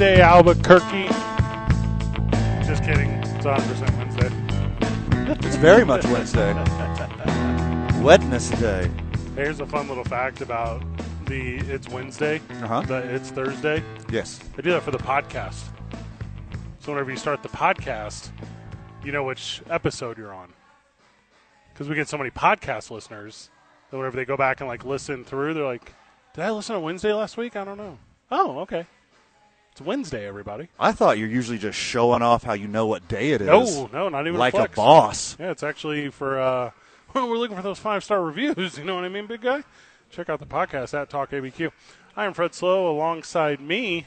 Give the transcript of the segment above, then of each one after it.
Thursday, Albuquerque. Just kidding. It's 100% Wednesday. It's very much Wednesday. Wednesday. Here's a fun little fact about the it's Wednesday, Uh-huh. the it's Thursday. Yes. I do that for the podcast. So whenever you start the podcast, you know which episode you're on. Because we get so many podcast listeners that whenever they go back and like listen through, they're like, "Did I listen on Wednesday last week? I don't know." Oh, okay. It's Wednesday, everybody. I thought you're usually just showing off how you know what day it is. No, no, not even like a flex. boss. Yeah, it's actually for uh, we're looking for those five star reviews. You know what I mean, big guy? Check out the podcast at Talk ABQ. I am Fred Slow. Alongside me,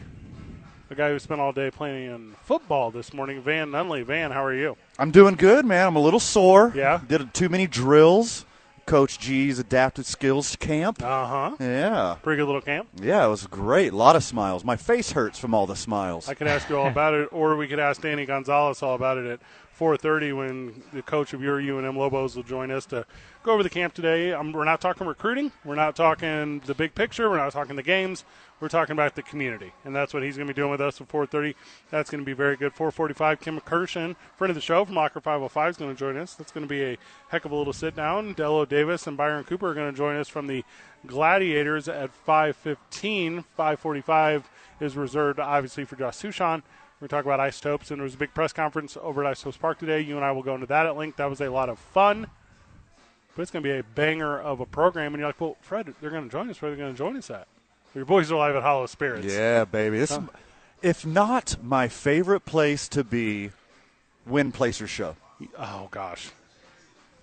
the guy who spent all day playing football this morning, Van Nunley. Van, how are you? I'm doing good, man. I'm a little sore. Yeah? Did too many drills. Coach G's Adapted skills camp. Uh huh. Yeah. Pretty good little camp. Yeah, it was great. A lot of smiles. My face hurts from all the smiles. I could ask you all about it, or we could ask Danny Gonzales all about it at 4:30 when the coach of your UNM Lobos will join us to go over the camp today. Um, we're not talking recruiting. We're not talking the big picture. We're not talking the games. We're talking about the community, and that's what he's going to be doing with us at 4:30. That's going to be very good. 4:45. Kim McCurshan, friend of the show from Locker 505, is going to join us. That's going to be a heck of a little sit down. Dello Davis and Byron Cooper are going to join us from the Gladiators at 5:15. 5:45 is reserved obviously for Josh Suchon. We're talking about isotopes, and there was a big press conference over at Isotopes Park today. You and I will go into that at length. That was a lot of fun, but it's going to be a banger of a program. And you're like, well, Fred, they're going to join us. Where are they going to join us at? Your boys are live at Hollow Spirits. Yeah, baby. This, is, if not my favorite place to be, win placer show. Oh gosh.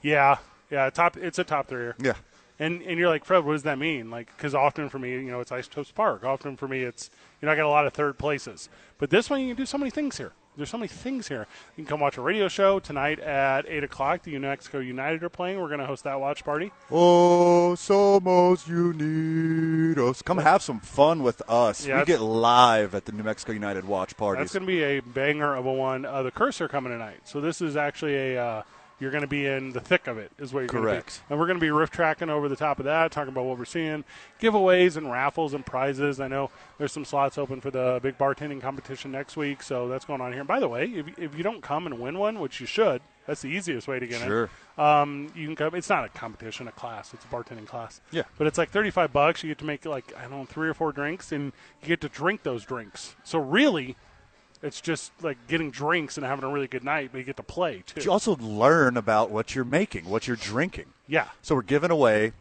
Yeah, yeah. Top. It's a top three. Yeah. And and you're like Fred, what does that mean? Like, because often for me, you know, it's Isotopes Park. Often for me, it's you know, I got a lot of third places. But this one, you can do so many things here. There's so many things here. You can come watch a radio show tonight at eight o'clock. The New Mexico United are playing. We're going to host that watch party. Oh, somos unidos. Come have some fun with us. Yeah, we get live at the New Mexico United watch party. That's going to be a banger of a one. Uh, the Cursor coming tonight. So this is actually a. Uh, you're going to be in the thick of it, is what you're going to be. Correct. And we're going to be riff tracking over the top of that, talking about what we're seeing, giveaways and raffles and prizes. I know there's some slots open for the big bartending competition next week, so that's going on here. And by the way, if, if you don't come and win one, which you should, that's the easiest way to get Sure. in. Um, you can come. It's not a competition, a class. It's a bartending class. Yeah. But it's like 35 bucks. You get to make like I don't know three or four drinks, and you get to drink those drinks. So really, it's just like getting drinks and having a really good night, but you get to play too. you also learn about what you're making, what you're drinking. yeah. So we're giving away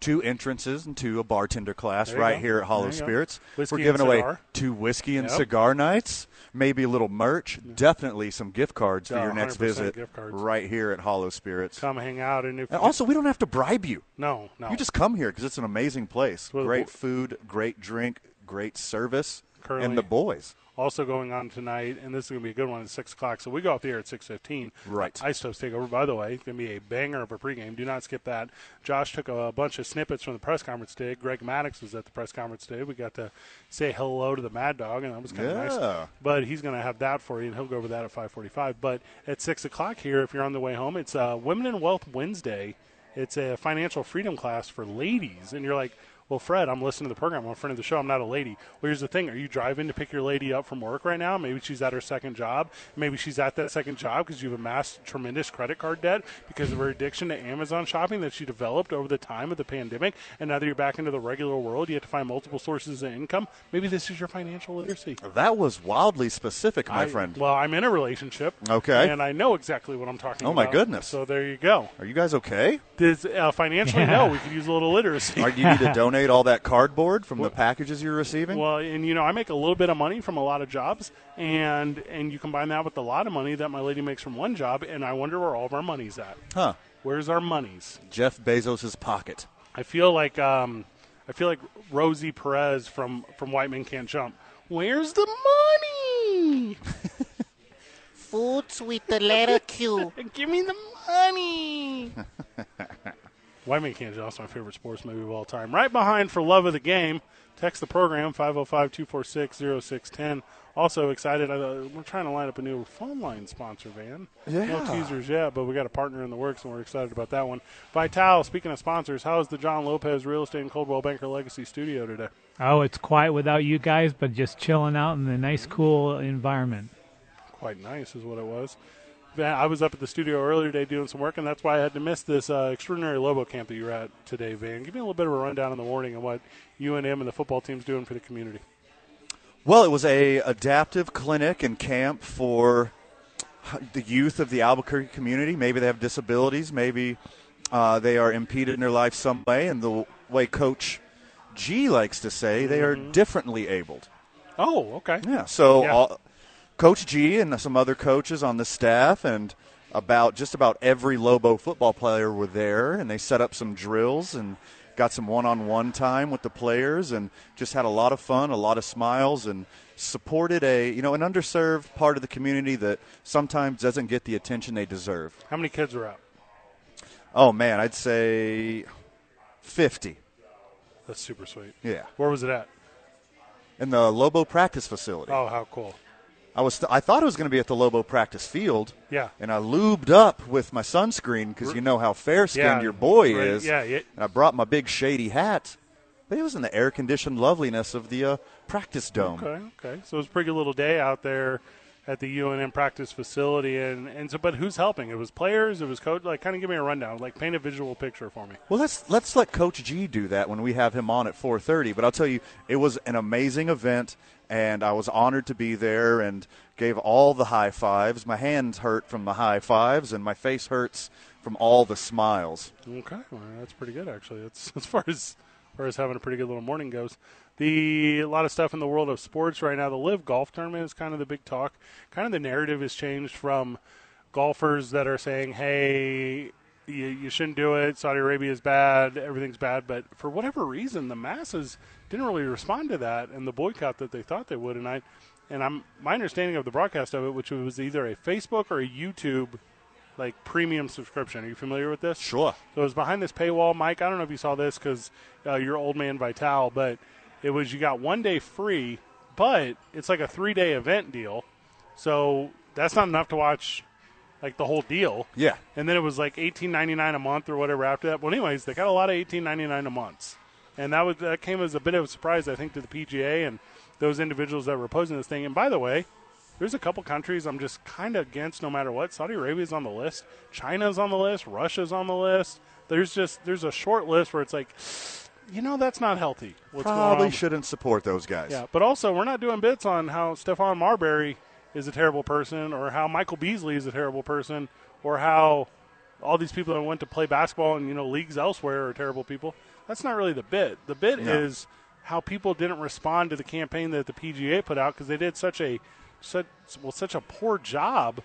two entrances into a bartender class right go. here at Hollow There you go. Spirits. We're giving away two whiskey and Yep. cigar nights, maybe a little merch, definitely some gift cards for Yeah, your next visit right here at Hollow Spirits. Come hang out, and And also, we don't have to bribe you. no, no, You just come here because it's an amazing place. Well, Great food, great drink, great service, Currently- and the boys. Also going on tonight, and this is going to be a good one at six o'clock. So we go off the air at six fifteen. Right. Isotopes take over. By the way, going to be a banger of a pregame. Do not skip that. Josh took a bunch of snippets from the press conference today. Greg Maddux was at the press conference today. We got to say hello to the Mad Dog, and that was kind of Yeah. nice. But he's going to have that for you, and he'll go over that at five forty-five. But at six o'clock here, if you're on the way home, it's uh, Women in Wealth Wednesday. It's a financial freedom class for ladies, and you're like. Well, Fred, I'm listening to the program. I'm a friend of the show. I'm not a lady. Well, here's the thing. Are you driving to pick your lady up from work right now? Maybe she's at her second job. Maybe she's at that second job because you've amassed tremendous credit card debt because of her addiction to Amazon shopping that she developed over the time of the pandemic. And now that you're back into the regular world, you have to find multiple sources of income. Maybe this is your financial literacy. That was wildly specific, my I- friend. Well, I'm in a relationship. Okay. And I know exactly what I'm talking Oh, about. Oh, my goodness. So there you go. Are you guys okay? Uh, financially, no. We could use a little literacy. Are you need to donate all that cardboard from the packages you're receiving? Well, and you know, I make a little bit of money from a lot of jobs, and and you combine that with a lot of money that my lady makes from one job, and I wonder where all of our money's at. huh? Where's our money's? Jeff Bezos's pocket. I feel like um, I feel like Rosie Perez from from White Men Can't Jump. Where's the money? Foods with the letter Q. Give me the money. White Man Can't Joust, my favorite sports movie of all time. Right behind for Love of the Game. Text the program 505 246 0610. Also excited, uh, we're trying to line up a new phone line sponsor, Van. Yeah. No teasers yet, but we got a partner in the works, and we're excited about that one. Vital, speaking of sponsors, how is the John Lopez Real Estate and Coldwell Banker Legacy Studio today? Oh, it's quiet without you guys, but just chilling out in the nice, cool environment. quite nice, is what it was. Van, I was up at the studio earlier today doing some work, and that's why I had to miss this uh, extraordinary Lobo camp that you were at today, Van. Give me a little bit of a rundown in the morning on what UNM and the football team's doing for the community. Well, it was a adaptive clinic and camp for the youth of the Albuquerque community. Maybe they have disabilities. Maybe uh, they are impeded in their life some way. And the way Coach G likes to say, they are differently abled. Oh, okay. Yeah. So Yeah. All, Coach G and some other coaches on the staff and about just about every Lobo football player were there, and they set up some drills and got some one-on-one time with the players, and just had a lot of fun, a lot of smiles, and supported a you know an underserved part of the community that sometimes doesn't get the attention they deserve. How many kids were out? Oh man, I'd say fifty. That's super sweet. Yeah, Where was it at? in the Lobo practice facility. Oh, how cool. I was I thought it was going to be at the Lobo practice field. Yeah. and I lubed up with my sunscreen because you know how fair skinned Yeah, your boy right, is. yeah, yeah. And I brought my big shady hat, but it was in the air conditioned loveliness of the uh, practice dome. Okay, okay. So it was a pretty good little day out there at the UNM practice facility, and and so. But who's helping? It was players. It was coach. Like, kind of give me a rundown. Like, paint a visual picture for me. Well, let's let's let Coach G do that when we have him on at 4:30. But I'll tell you, it was an amazing event, and I was honored to be there and gave all the high fives. My hands hurt from the high fives, and my face hurts from all the smiles. Okay, well, that's pretty good actually. That's as far as, as far as having a pretty good little morning goes. The a lot of stuff in the world of sports right now. The LIV Golf Tournament is kind of the big talk. Kind of the narrative has changed from golfers that are saying, "Hey, you, you shouldn't do it. Saudi Arabia is bad. Everything's bad." But for whatever reason, the masses didn't really respond to that and the boycott that they thought they would. And I, and I'm my understanding of the broadcast of it, which was either a Facebook or a YouTube like premium subscription. Are you familiar with this? Sure. So it was behind this paywall, Mike. I don't know if you saw this because uh, you're old man Vital, but it was you got one day free, but it's like a three day event deal. So that's not enough to watch like the whole deal. Yeah. And then it was like eighteen ninety nine a month or whatever after that. Well, anyways, they got a lot of eighteen ninety nine a month, and that was that came as a bit of a surprise, I think, to the PGA and those individuals that were opposing this thing. And by the way, there's a couple countries I'm just kind of against no matter what. Saudi Arabia's on the list, China's on the list, Russia's on the list. There's just there's a short list where it's like, you know, that's not healthy. What's going Probably shouldn't support those guys. Yeah, but also we're not doing bits on how Stephon Marbury is a terrible person, or how Michael Beasley is a terrible person, or how all these people that went to play basketball in you know leagues elsewhere are terrible people. That's not really the bit. The bit No. is how people didn't respond to the campaign that the PGA put out because they did such a such well such a poor job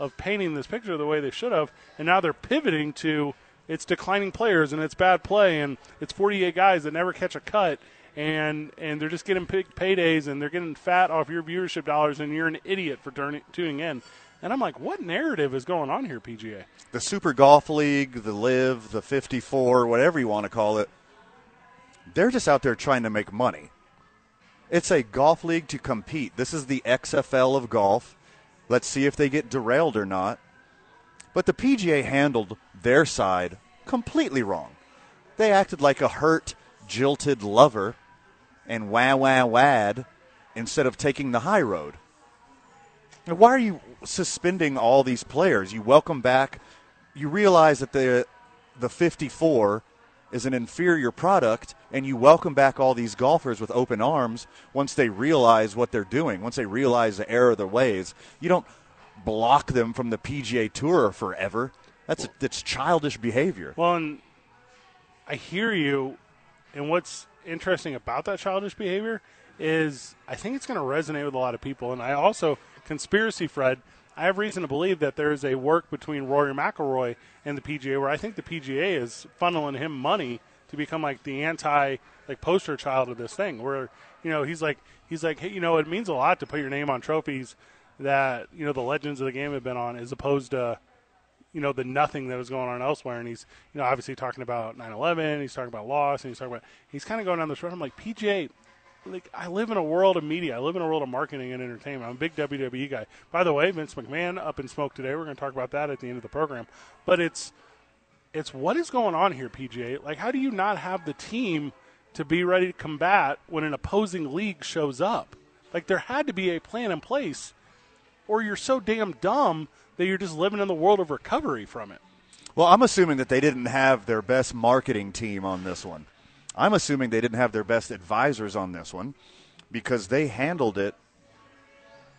of painting this picture the way they should have, and now they're pivoting to it's declining players and it's bad play and it's 48 guys that never catch a cut and and they're just getting big paydays and they're getting fat off your viewership dollars and you're an idiot for turning, tuning in. And I'm like, what narrative is going on here, PGA? The Super Golf League, the LIV, the 54, whatever you want to call it, they're just out there trying to make money. It's a golf league to compete. This is the XFL of golf. Let's see if they get derailed or not. But the PGA handled their side completely wrong. They acted like a hurt, jilted lover and wah wah wad instead of taking the high road. Now, why are you suspending all these players? You welcome back. You realize that the the 54 is an inferior product, and you welcome back all these golfers with open arms once they realize what they're doing. Once they realize the error of their ways, you don't block them from the PGA Tour forever. That's that's childish behavior. Well, and I hear you. And what's interesting about that childish behavior is I think it's going to resonate with a lot of people. And I also, conspiracy Fred, I have reason to believe that there is a work between Rory McIlroy and the PGA where I think the PGA is funneling him money to become like the anti like poster child of this thing where you know he's like He's like, hey, you know, it means a lot to put your name on trophies that you know the legends of the game have been on, as opposed to you know the nothing that was going on elsewhere. And he's you know obviously talking about 9/11. He's talking about loss, and he's talking about he's kind of going down this road. I'm like PGA. Like I live in a world of media. I live in a world of marketing and entertainment. I'm a big WWE guy. By the way, Vince McMahon up in smoke today. We're going to talk about that at the end of the program. But it's it's what is going on here, PGA. Like, how do you not have the team to be ready to combat when an opposing league shows up? Like, there had to be a plan in place, or you're so damn dumb that you're just living in the world of recovery from it. Well, I'm assuming that they didn't have their best marketing team on this one. I'm assuming they didn't have their best advisors on this one because they handled it,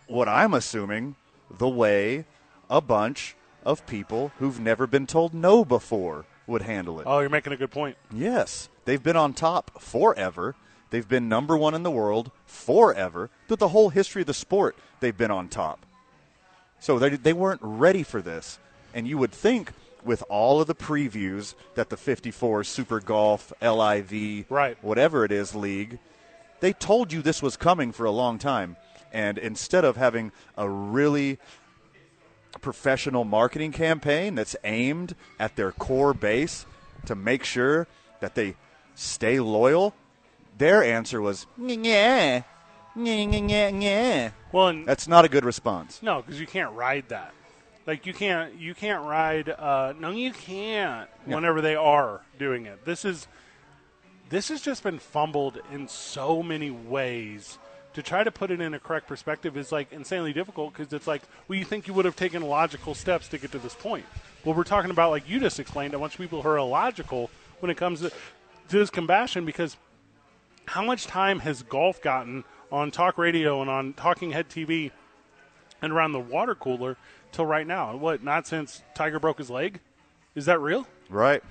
what I'm assuming, the way a bunch of people who've never been told no before would handle it. Oh, you're making a good point. Yes, they've been on top forever. They've been number one in the world forever. Through the whole history of the sport, they've been on top. So they, they weren't ready for this. And you would think, with all of the previews that the 54 Super Golf, LIV, Right. whatever it is, league, they told you this was coming for a long time. And instead of having a really professional marketing campaign that's aimed at their core base to make sure that they stay loyal, their answer was, yeah, yeah. Well, and That's not a good response. No, because you can't ride that. Like you can't you can't ride. Uh, no, you can't. Whenever they are doing it, this is this has just been fumbled in so many ways. To try to put it in a correct perspective is like insanely difficult because it's like, well, you think you would have taken logical steps to get to this point. Well, we're talking about like you just explained a bunch of people who are illogical when it comes to, to this combustion because how much time has golf gotten on talk radio and on talking head TV and around the water cooler till right now? What, not since Tiger broke his leg? Is that real? Right.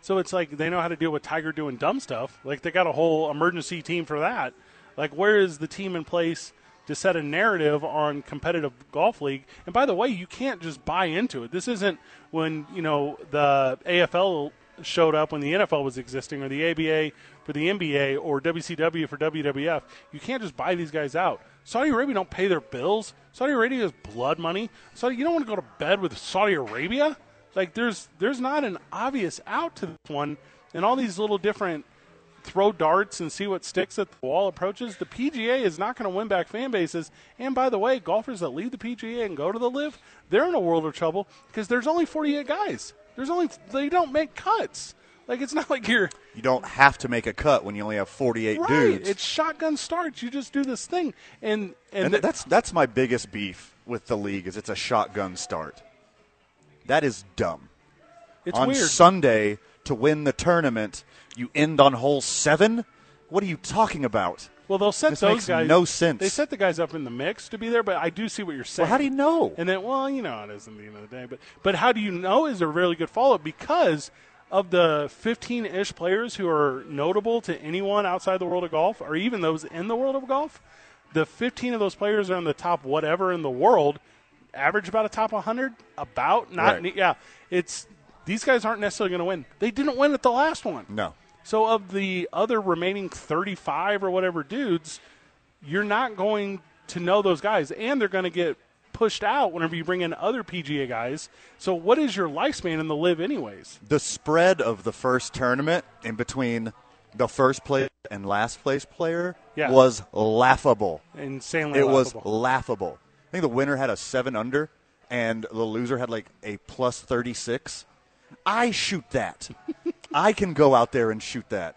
So it's like they know how to deal with Tiger doing dumb stuff. Like they got a whole emergency team for that. Like where is the team in place to set a narrative on competitive golf league? And by the way, you can't just buy into it. This isn't when, you know, the AFL showed up when the NFL was existing or the ABA for the NBA or WCW for WWF. You can't just buy these guys out. Saudi Arabia don't pay their bills. Saudi Arabia has blood money. Saudi, you don't want to go to bed with Saudi Arabia. Like there's there's not an obvious out to this one, and all these little different throw darts and see what sticks at the wall approaches. The PGA is not going to win back fan bases. And by the way, golfers that leave the PGA and go to the LIV, they're in a world of trouble because there's only 48 guys. There's only they don't make cuts. Like it's not like you're You don't have to make a cut when you only have 48 right. dudes. It's shotgun starts. You just do this thing, and and, and th- that's that's my biggest beef with the league is it's a shotgun start. That is dumb. it's on weird. Sunday to win the tournament, you end on hole seven. What are you talking about? Well, they'll set This those makes guys. no sense. They set the guys up in the mix to be there, but I do see what you're saying. Well, how do you know? And then, well, you know, it isn't the end of the day. But but how do you know is a really good follow up because of the 15-ish players who are notable to anyone outside the world of golf, or even those in the world of golf. The 15 of those players are in the top whatever in the world, average about a top 100. About not, Right. yeah. It's these guys aren't necessarily going to win. They didn't win at the last one. No. So of the other remaining 35 or whatever dudes, you're not going to know those guys, and they're going to get pushed out whenever you bring in other PGA guys. So what is your lifespan in the LIV, anyways? The spread of the first tournament in between the first place and last place player Yeah. was laughable. Insanely, laughable It was laughable. laughable. I think the winner had a seven under, and the loser had like a plus 36. I shoot that. I can go out there and shoot that.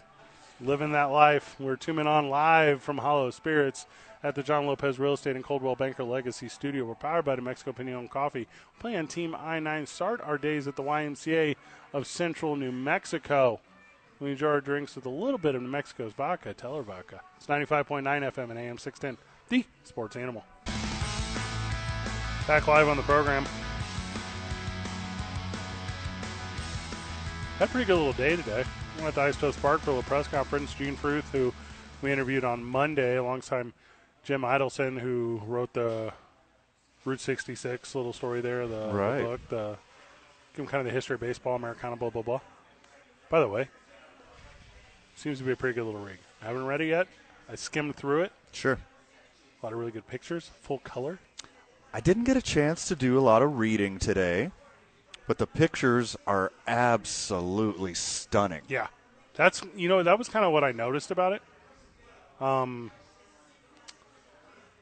living that life. We're two men on live from Hollow Spirits at the John Lopez Real Estate and Coldwell Banker Legacy Studio. We're powered by New Mexico Pinion Coffee. Playing Team I 9 start our days at the YMCA of Central New Mexico. We enjoy our drinks with a little bit of New Mexico's vodka, Teller vodka. It's 95.9 FM and AM 610, the sports animal. Back live on the program. Had a pretty good little day today. We went to Isotopes Park for a press conference. Jean Fruth, who we interviewed on Monday alongside Jim Idelson, who wrote the Route 66 little story there, the, the book, the give kind of the history of baseball, Americana, blah, blah, blah. By the way, seems to be a pretty good little rig. I haven't read it yet. I skimmed through it. Sure. A lot of really good pictures, full color. I didn't get a chance to do a lot of reading today, but the pictures are absolutely stunning. Yeah, that's you know that was kind of what I noticed about it. Um,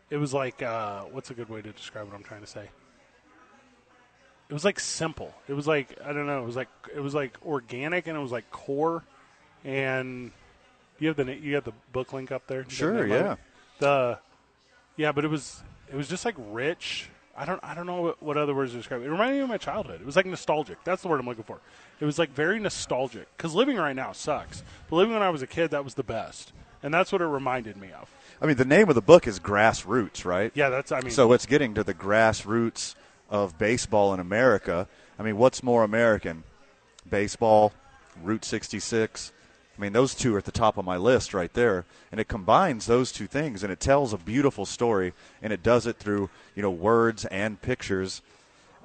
it was like uh, what's a good way to describe what I'm trying to say? It was like simple. It was like I don't know. It was like it was like organic and it was like core. And you have the you have the book link up there. Sure, yeah. it? The yeah, but it was it was just like rich. I don't I don't know what, what other words to describe it. It reminded me of my childhood. It was like nostalgic. That's the word I'm looking for. It was like very nostalgic because living right now sucks. But living when I was a kid, that was the best, and that's what it reminded me of. I mean, the name of the book is Grassroots, right? Yeah, that's I mean. So it's getting to the grassroots of baseball in America. I mean, what's more American? Baseball, Route 66. I mean, those two are at the top of my list right there. And it combines those two things and it tells a beautiful story and it does it through, you know, words and pictures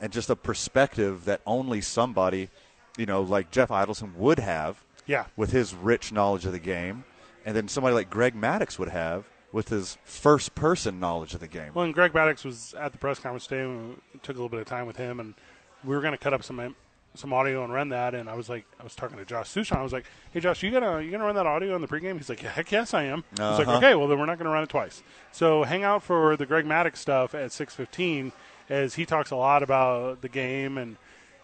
and just a perspective that only somebody, you know, like Jeff Idelson would have yeah, with his rich knowledge of the game and then somebody like Greg Maddux would have with his first person knowledge of the game. Well, and Greg Maddux was at the press conference today. And we took a little bit of time with him, and we were going to cut up some some audio and run that. And I was like, I was talking to Josh Suchon. I was like, Hey, Josh, you gonna you gonna run that audio in the pregame? He's like, Heck yes, I am. I was like, Uh-huh. Okay, well then we're not going to run it twice. So hang out for the Greg Maddux stuff at six fifteen, as he talks a lot about the game and.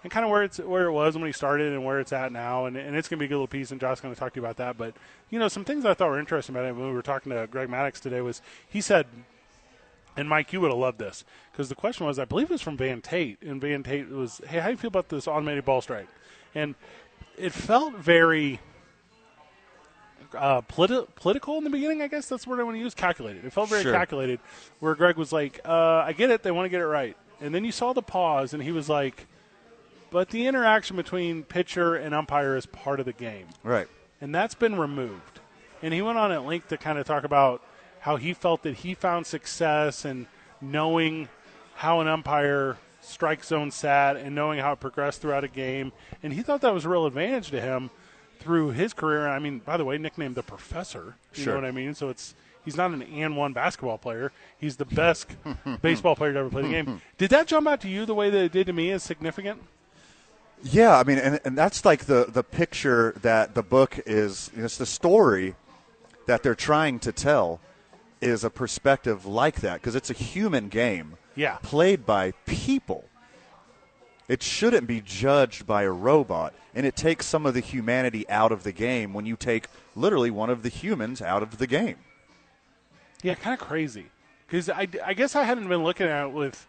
And kind of where it's where it was when he started and where it's at now, and, and it's going to be a good little piece. And Josh's going to talk to you about that. But you know, some things I thought were interesting about it when we were talking to Greg Maddux today was he said and Mike, you would have loved this because the question was, I believe it was from Van Tate, and Van Tate was, "Hey, how do you feel about this automated ball strike?" And it felt very uh, politi- political in the beginning. I guess that's the word I want to use. Calculated. It felt very Sure. calculated. Where Greg was like, uh, "I get it. They want to get it right." And then you saw the pause, and he was like, "But the interaction between pitcher and umpire is part of the game." Right. and that's been removed. And he went on at length to kind of talk about how he felt that he found success in knowing how an umpire strike zone sat and knowing how it progressed throughout a game. And he thought that was a real advantage to him through his career. I mean, by the way, nicknamed the professor. You Sure. know what I mean? So it's he's not an and one basketball player. He's the best baseball player to ever play the game. Did that jump out to you the way that it did to me as significant? Yeah, I mean, and, and that's like the, the picture that the book is, you know, it's the story that they're trying to tell is a perspective like that because it's a human game Yeah. played by people. It shouldn't be judged by a robot, and it takes some of the humanity out of the game when you take literally one of the humans out of the game. Yeah, kind of crazy. Because I, I guess I hadn't been looking at it with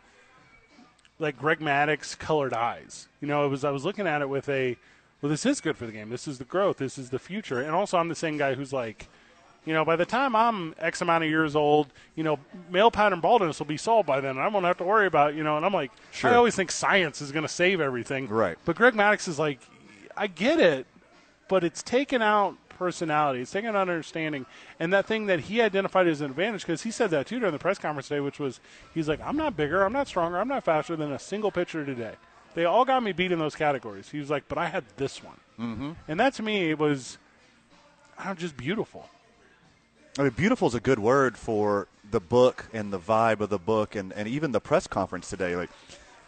like Greg Maddux colored eyes. You know, it was I was looking at it with a, well, this is good for the game. This is the growth. This is the future. And also, I'm the same guy who's like, you know, by the time I'm X amount of years old, you know, male pattern baldness will be solved by then, and I won't have to worry about, you know. And I'm like, Sure. I always think science is going to save everything, Right. But Greg Maddux is like, I get it, but it's taken out personality. It's taking out understanding. And that thing that he identified as an advantage, because he said that too during the press conference today, which was, he's like, I'm not bigger, I'm not stronger, I'm not faster than a single pitcher today. They all got me beat in those categories. He was like, but I had this one. Mm-hmm. And that to me was, I don't know, just beautiful. I mean, beautiful is a good word for the book and the vibe of the book, and, and even the press conference today. Like,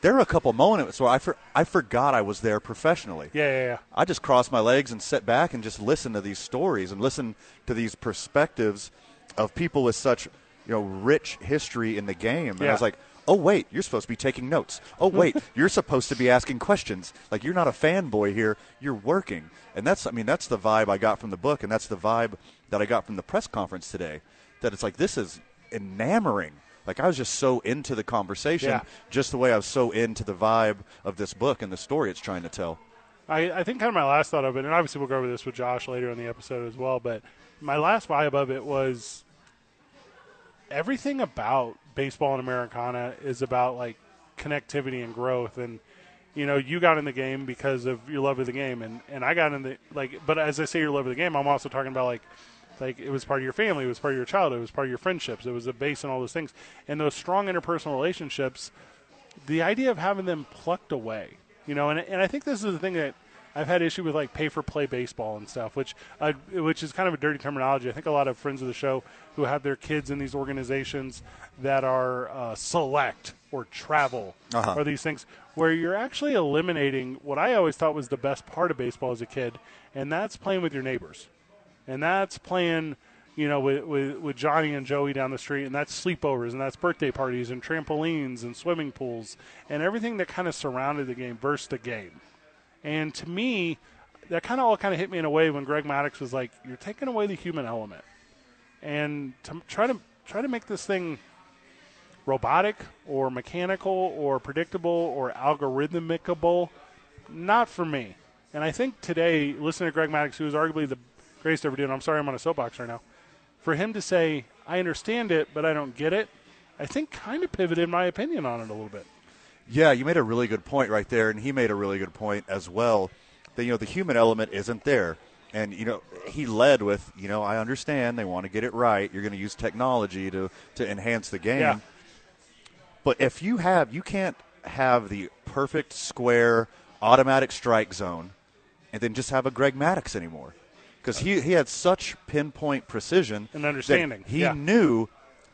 there were a couple moments where I for, I forgot I was there professionally. Yeah, yeah, yeah. I just crossed my legs and sat back and just listened to these stories and listen to these perspectives of people with such you know rich history in the game. And I was like, oh wait, you're supposed to be taking notes. Oh wait, you're supposed to be asking questions. Like you're not a fanboy here. You're working, and that's I mean that's the vibe I got from the book, and that's the vibe that I got from the press conference today. That it's like this is enamoring. Like I was just so into the conversation, Yeah. just the way I was so into the vibe of this book and the story it's trying to tell. I, I think kind of my last thought of it, and obviously we'll go over this with Josh later in the episode as well, but my last vibe of it was everything about baseball and Americana is about like connectivity and growth and you know, you got in the game because of your love of the game and, and I got in the like but as I say your love of the game, I'm also talking about like like it was part of your family, it was part of your childhood, it was part of your friendships, it was a base on all those things. And those strong interpersonal relationships the idea of having them plucked away, you know, and, and I think this is the thing that I've had issue with like pay for play baseball and stuff, which uh, which is kind of a dirty terminology. I think a lot of friends of the show who have their kids in these organizations that are uh, select or travel Uh-huh. or these things where you're actually eliminating what I always thought was the best part of baseball as a kid, and that's playing with your neighbors, and that's playing. You know, with, with with Johnny and Joey down the street, and that's sleepovers, and that's birthday parties, and trampolines, and swimming pools, and everything that kind of surrounded the game versus the game. And to me, that kind of all kind of hit me in a way when Greg Maddux was like, "You're taking away the human element," and to try to try to make this thing robotic or mechanical or predictable or algorithmicable, not for me. And I think today, listening to Greg Maddux, who is arguably the greatest ever and I'm sorry I'm on a soapbox right now, for him to say, "I understand it, but I don't get it," I think kind of pivoted my opinion on it a little bit. Yeah, you made a really good point right there, and he made a really good point as well. That you know the human element isn't there, and you know he led with you know I understand they want to get it right. You're going to use technology to to enhance the game, Yeah. but if you have you can't have the perfect square automatic strike zone, and then just have a Greg Maddux anymore, because he he had such pinpoint precision And understanding, He yeah. knew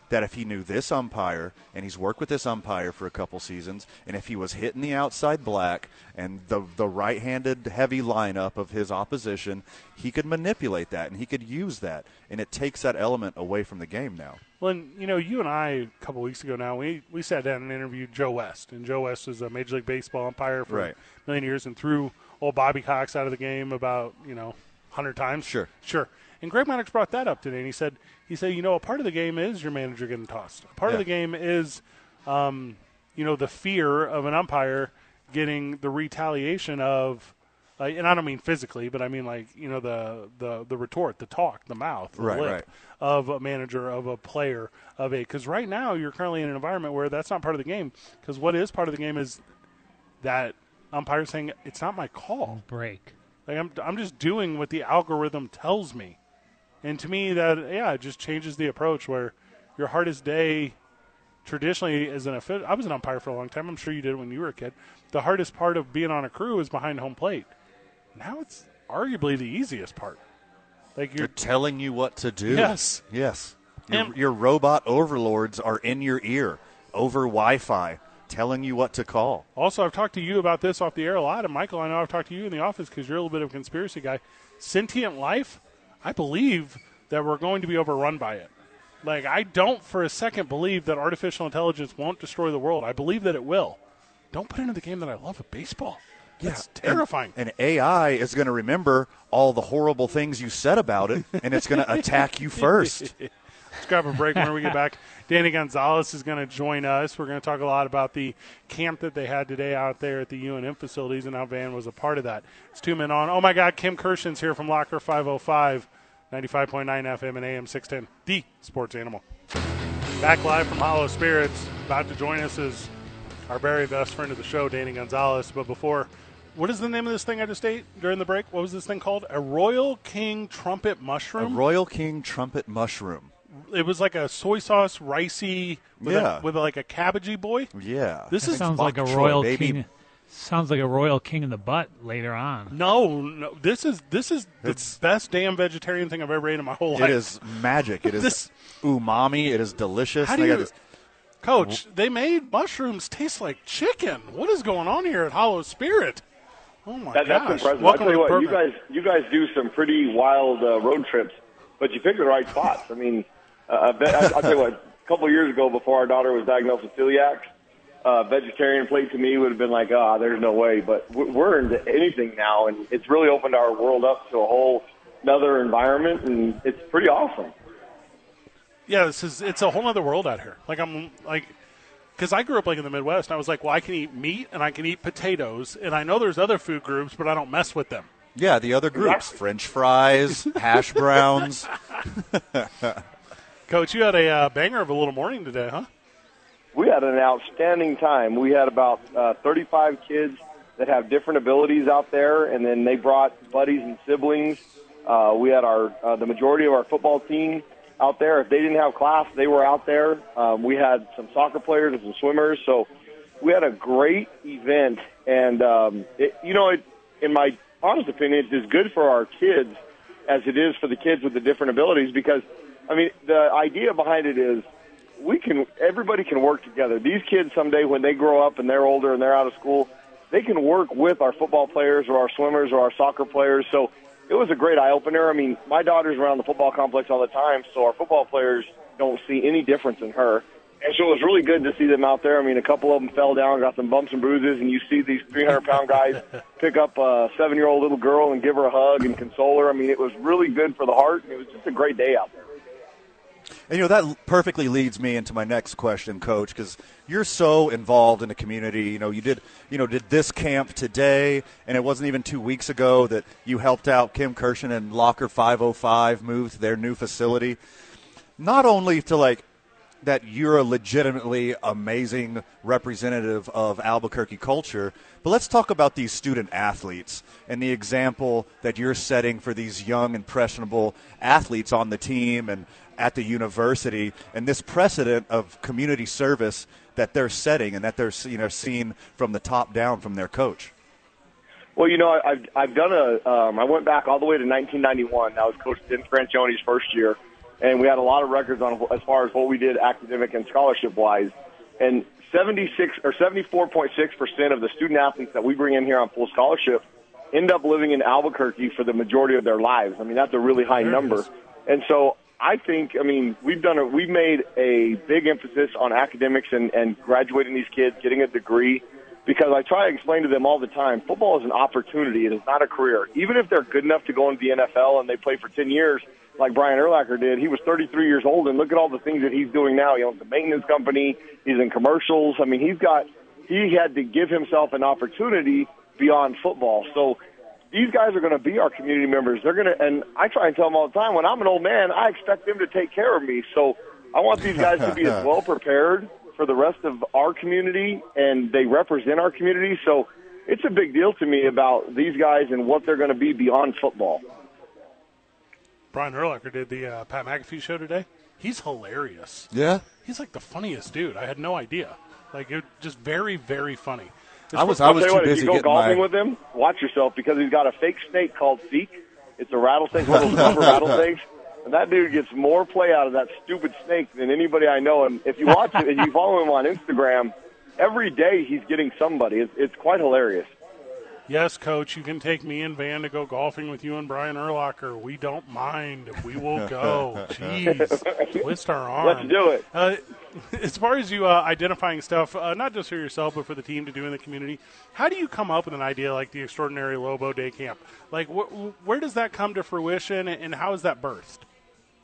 that if he knew this umpire and he's worked with this umpire for a couple seasons, and if he was hitting the outside black and the the right-handed heavy lineup of his opposition, he could manipulate that and he could use that, and it takes that element away from the game now. Well, and, you know, you and I a couple weeks ago now, we, we sat down and interviewed Joe West. And Joe West was a Major League Baseball umpire for Right. a million years and threw old Bobby Cox out of the game about, you know, 100 times. Sure. Sure. And Greg Maddux brought that up today. And he said, he said, you know, a part of the game is your manager getting tossed. A part of the game is, um, you know, the fear of an umpire getting the retaliation of, uh, and I don't mean physically, but I mean like you know the the the retort, the talk, the mouth, the Right, lip right. of a manager, of a player, of a. Because right now you're currently in an environment where that's not part of the game. Because what is part of the game is that umpire saying it's not my call. Break. Like I'm I'm just doing what the algorithm tells me, and to me that yeah it just changes the approach where your hardest day traditionally as an official I was an umpire for a long time I'm sure you did when you were a kid the hardest part of being on a crew is behind home plate now it's arguably the easiest part like They're you're telling you what to do. Yes. Yes. Your, your robot overlords are in your ear over Wi-Fi, telling you what to call. Also, I've talked to you about this off the air a lot, and Michael, I know I've talked to you in the office because you're a little bit of a conspiracy guy. Sentient life, I believe that we're going to be overrun by it. Like, I don't for a second believe that artificial intelligence won't destroy the world. I believe that it will. Don't put into the game that I love of baseball. That's terrifying. And, and AI is going to remember all the horrible things you said about it, and it's going to attack you first. Let's grab a break when we get back. Danny Gonzales is going to join us. We're going to talk a lot about the camp that they had today out there at the UNM facilities and how Van was a part of that. It's two men on. Oh, my God, Kim Kirshen's here from Locker 505, 95.9 FM and AM 610, the sports animal. Back live from Hollow Spirits. About to join us is our very best friend of the show, Danny Gonzales. But before, what is the name of this thing I just ate during the break? What was this thing called? A Royal King Trumpet Mushroom? A Royal King trumpet mushroom. It was like a soy sauce, ricey, with, Yeah. a, with like a cabbagey boy. Yeah. This is Sounds like a bok royal baby. king. Sounds like a royal king in the butt later on. no, no. This is this is the best damn vegetarian thing I've ever ate in my whole life. It is magic. It is This- umami. It is delicious. How do you, this- Coach? They made mushrooms taste like chicken. What is going on here at Hollow Spirit? Oh my That, that's gosh! impressive. Welcome I tell you to what, the you guys, you guys do some pretty wild uh, road trips, but you pick the right spots. I mean, uh, I bet, I, I'll tell you what. A couple of years ago, before our daughter was diagnosed with celiac, uh, vegetarian plate to me would have been like, ah, there's no way. But we- we're into anything now, and it's really opened our world up to a whole another environment, and it's pretty awesome. Yeah, this is it's a whole other world out here. Like I'm like because I grew up like in the Midwest, and I was like, well, I can eat meat and I can eat potatoes, and I know there's other food groups, but I don't mess with them. yeah, the other groups: French fries, hash browns. Coach, you had a uh, banger of a little morning today, huh? we had an outstanding time. We had about uh, 35 kids that have different abilities out there, and then they brought buddies and siblings. Uh, we had our uh, the majority of our football team out there. If they didn't have class, they were out there. Um, we had some soccer players and some swimmers, so we had a great event. And um, it, you know, it, in my honest opinion, it's as good for our kids as it is for the kids with the different abilities because, I mean, the idea behind it is we can everybody can work together. These kids someday when they grow up and they're older and they're out of school, they can work with our football players or our swimmers or our soccer players. So it was a great eye opener. I mean, my daughter's around the football complex all the time, so our football players don't see any difference in her. And so it was really good to see them out there. I mean, a couple of them fell down, got some bumps and bruises, and you see these 300 pound guys pick up a seven year old little girl and give her a hug and console her. I mean, it was really good for the heart. And it was just a great day out there. And you know that perfectly leads me into my next question, Coach, because you're so involved in the community. You know, you did, you know, did this camp today, and it wasn't even two weeks ago that you helped out Kim Kirshen and Locker 505 move to their new facility. Not only to like that you're a legitimately amazing representative of Albuquerque culture, but let's talk about these student athletes and the example that you're setting for these young, impressionable athletes on the team and at the university, and this precedent of community service that they're setting and that they're you know seeing from the top down from their coach. Well, you know, I've I've done a. Um, I went back all the way to 1991. I was Coach Vince Franchione's first year, and we had a lot of records on as far as what we did academic and scholarship wise. And 76 or 74.6 percent of the student athletes that we bring in here on full scholarship end up living in Albuquerque for the majority of their lives. I mean, that's a really high number. And so I think, I mean, we've done a, we've made a big emphasis on academics and, and graduating these kids, getting a degree, because I try to explain to them all the time, football is an opportunity. It is not a career. Even if they're good enough to go into the NFL and they play for 10 years, like Brian Urlacher did, he was 33 years old, and look at all the things that he's doing now. He owns a maintenance company. He's in commercials. I mean, he's got, he had to give himself an opportunity beyond football. So these guys are going to be our community members. They're going to, and I try and tell them all the time, when I'm an old man, I expect them to take care of me. So I want these guys to be as well prepared for the rest of our community, and they represent our community. So it's a big deal to me about these guys and what they're going to be beyond football. Brian Urlacher did the uh, Pat McAfee show today. He's hilarious. Yeah, he's like the funniest dude. I had no idea. Like, it just very, very funny. I was I was too what, busy if you go getting golfing my. with him, watch yourself because he's got a fake snake called Zeke. It's a rattlesnake, one of those rubber rattlesnakes. And that dude gets more play out of that stupid snake than anybody I know. And if you watch it and you follow him on Instagram, every day he's getting somebody. It's, it's quite hilarious. Yes, coach, you can take me and Van to go golfing with you and Brian Urlacher. We don't mind. We will go. Jeez. Twist our arm. Let's do it. Uh, as far as you uh, identifying stuff, uh, not just for yourself, but for the team to do in the community, how do you come up with an idea like the Extraordinary Lobo Day Camp? Like, wh- where does that come to fruition, and how is that birthed?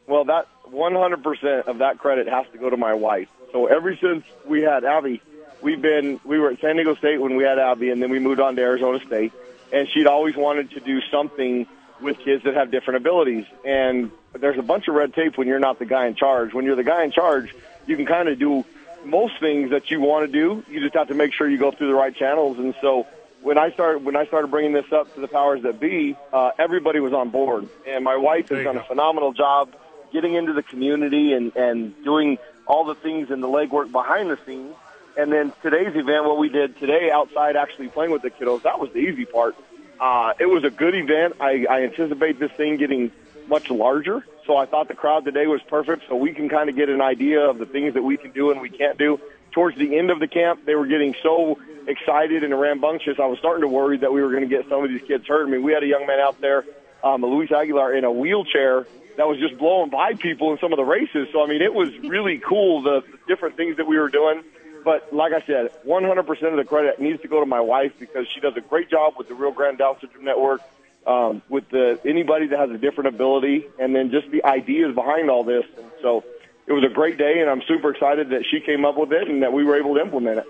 Well, that 100% of that credit has to go to my wife. So ever since we had Abby, we've been we were at San Diego State when we had Abby, and then we moved on to Arizona State. And she'd always wanted to do something with kids that have different abilities. And there's a bunch of red tape when you're not the guy in charge. When you're the guy in charge, you can kind of do most things that you want to do. You just have to make sure you go through the right channels. And so when I started when I started bringing this up to the powers that be, uh, everybody was on board. And my wife has done a phenomenal job getting into the community and and doing all the things and the legwork behind the scenes. And then today's event, what we did today outside, actually playing with the kiddos, that was the easy part. Uh, it was a good event. I, I anticipate this thing getting much larger. So I thought the crowd today was perfect, so we can kind of get an idea of the things that we can do and we can't do. Towards the end of the camp, they were getting so excited and rambunctious. I was starting to worry that we were going to get some of these kids hurt. I mean, we had a young man out there, um, Luis Aguilar, in a wheelchair that was just blowing by people in some of the races. So I mean, it was really cool the, the different things that we were doing. But like I said, 100% of the credit needs to go to my wife because she does a great job with the Rio Grande Down Syndrome Network, um, with the anybody that has a different ability, and then just the ideas behind all this. And so it was a great day, and I'm super excited that she came up with it and that we were able to implement it.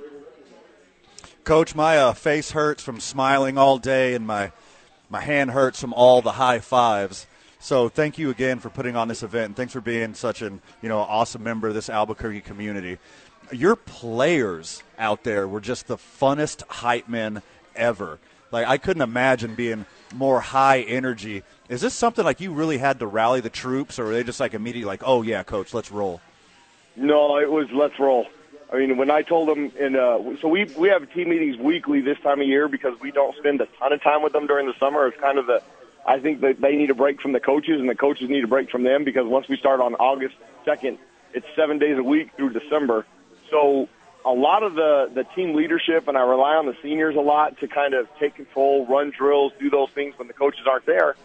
Coach, my uh, face hurts from smiling all day, and my my hand hurts from all the high fives. So thank you again for putting on this event, and thanks for being such an you know awesome member of this Albuquerque community. Your players out there were just the funnest hype men ever. Like I couldn't imagine being more high energy. Is this something like you really had to rally the troops, or were they just like immediately like, "Oh yeah, coach, let's roll"? No, it was let's roll. I mean, when I told them, and uh, so we we have team meetings weekly this time of year because we don't spend a ton of time with them during the summer. It's kind of the, I think that they need a break from the coaches, and the coaches need a break from them because once we start on August second, it's seven days a week through December. So a lot of the the team leadership, and I rely on the seniors a lot to kind of take control, run drills, do those things when the coaches aren't there.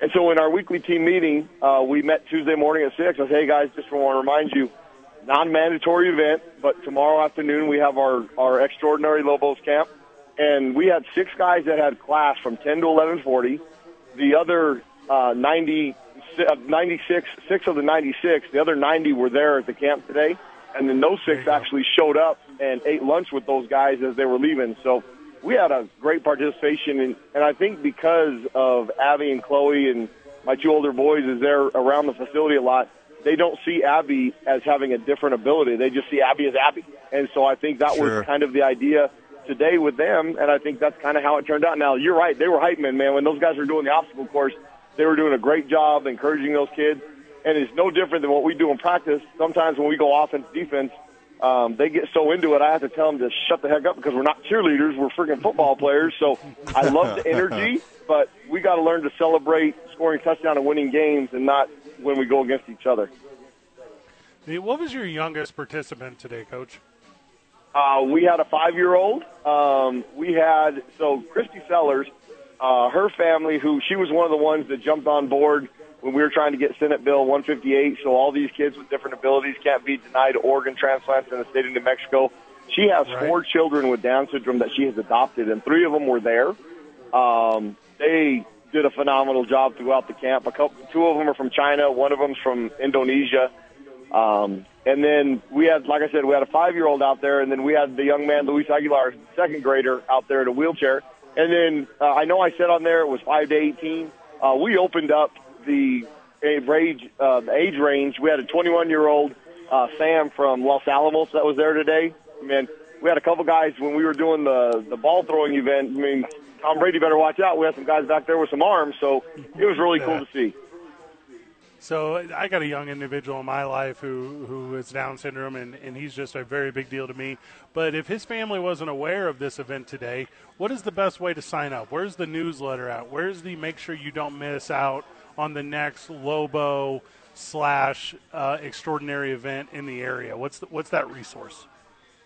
And so in our weekly team meeting, uh, we met Tuesday morning at six. I said, "Hey guys, just want to remind you." non-mandatory event, but tomorrow afternoon we have our, our extraordinary Lobos camp. And we had six guys that had class from 10 to 1140. The other uh, 90, uh, 96, six of the 96, the other 90 were there at the camp today. And then those six actually showed up and ate lunch with those guys as they were leaving. So we had a great participation. And, and I think because of Abby and Chloe and my two older boys is there around the facility a lot, they don't see Abby as having a different ability. They just see Abby as Abby. And so I think that Sure. was kind of the idea today with them, and I think that's kind of how it turned out. Now, you're right. They were hype men, man. When those guys were doing the obstacle course, they were doing a great job encouraging those kids. And it's no different than what we do in practice. Sometimes when we go offense, defense, um, they get so into it, I have to tell them to shut the heck up because we're not cheerleaders. We're freaking football players. So I love the energy, but we got to learn to celebrate scoring touchdown and winning games and not when we go against each other. What was your youngest participant today, Coach? Uh, we had a five-year-old. Um, we had so Christy Sellers, uh, her family, who she was one of the ones that jumped on board when we were trying to get Senate Bill 158. So all these kids with different abilities can't be denied organ transplants in the state of New Mexico. She has Right. four children with Down syndrome that she has adopted, and three of them were there. Um, they did a phenomenal job throughout the camp. A couple, two of them are from China. One of them's from Indonesia. Um, and then we had, like I said, we had a five-year-old out there, and then we had the young man Luis Aguilar, second grader, out there in a wheelchair. And then uh, I know I said on there it was five to eighteen. Uh, we opened up the age, uh, age range. We had a 21-year-old uh, Sam from Los Alamos that was there today. I mean, we had a couple guys when we were doing the the ball throwing event. I mean, Tom Brady better watch out. We had some guys back there with some arms, so it was really cool to see. So I got a young individual in my life who who is Down syndrome, and, and he's just a very big deal to me. But if his family wasn't aware of this event today, what is the best way to sign up? Where's the newsletter at? Where's the make sure you don't miss out on the next Lobo slash uh, extraordinary event in the area? What's the, what's that resource?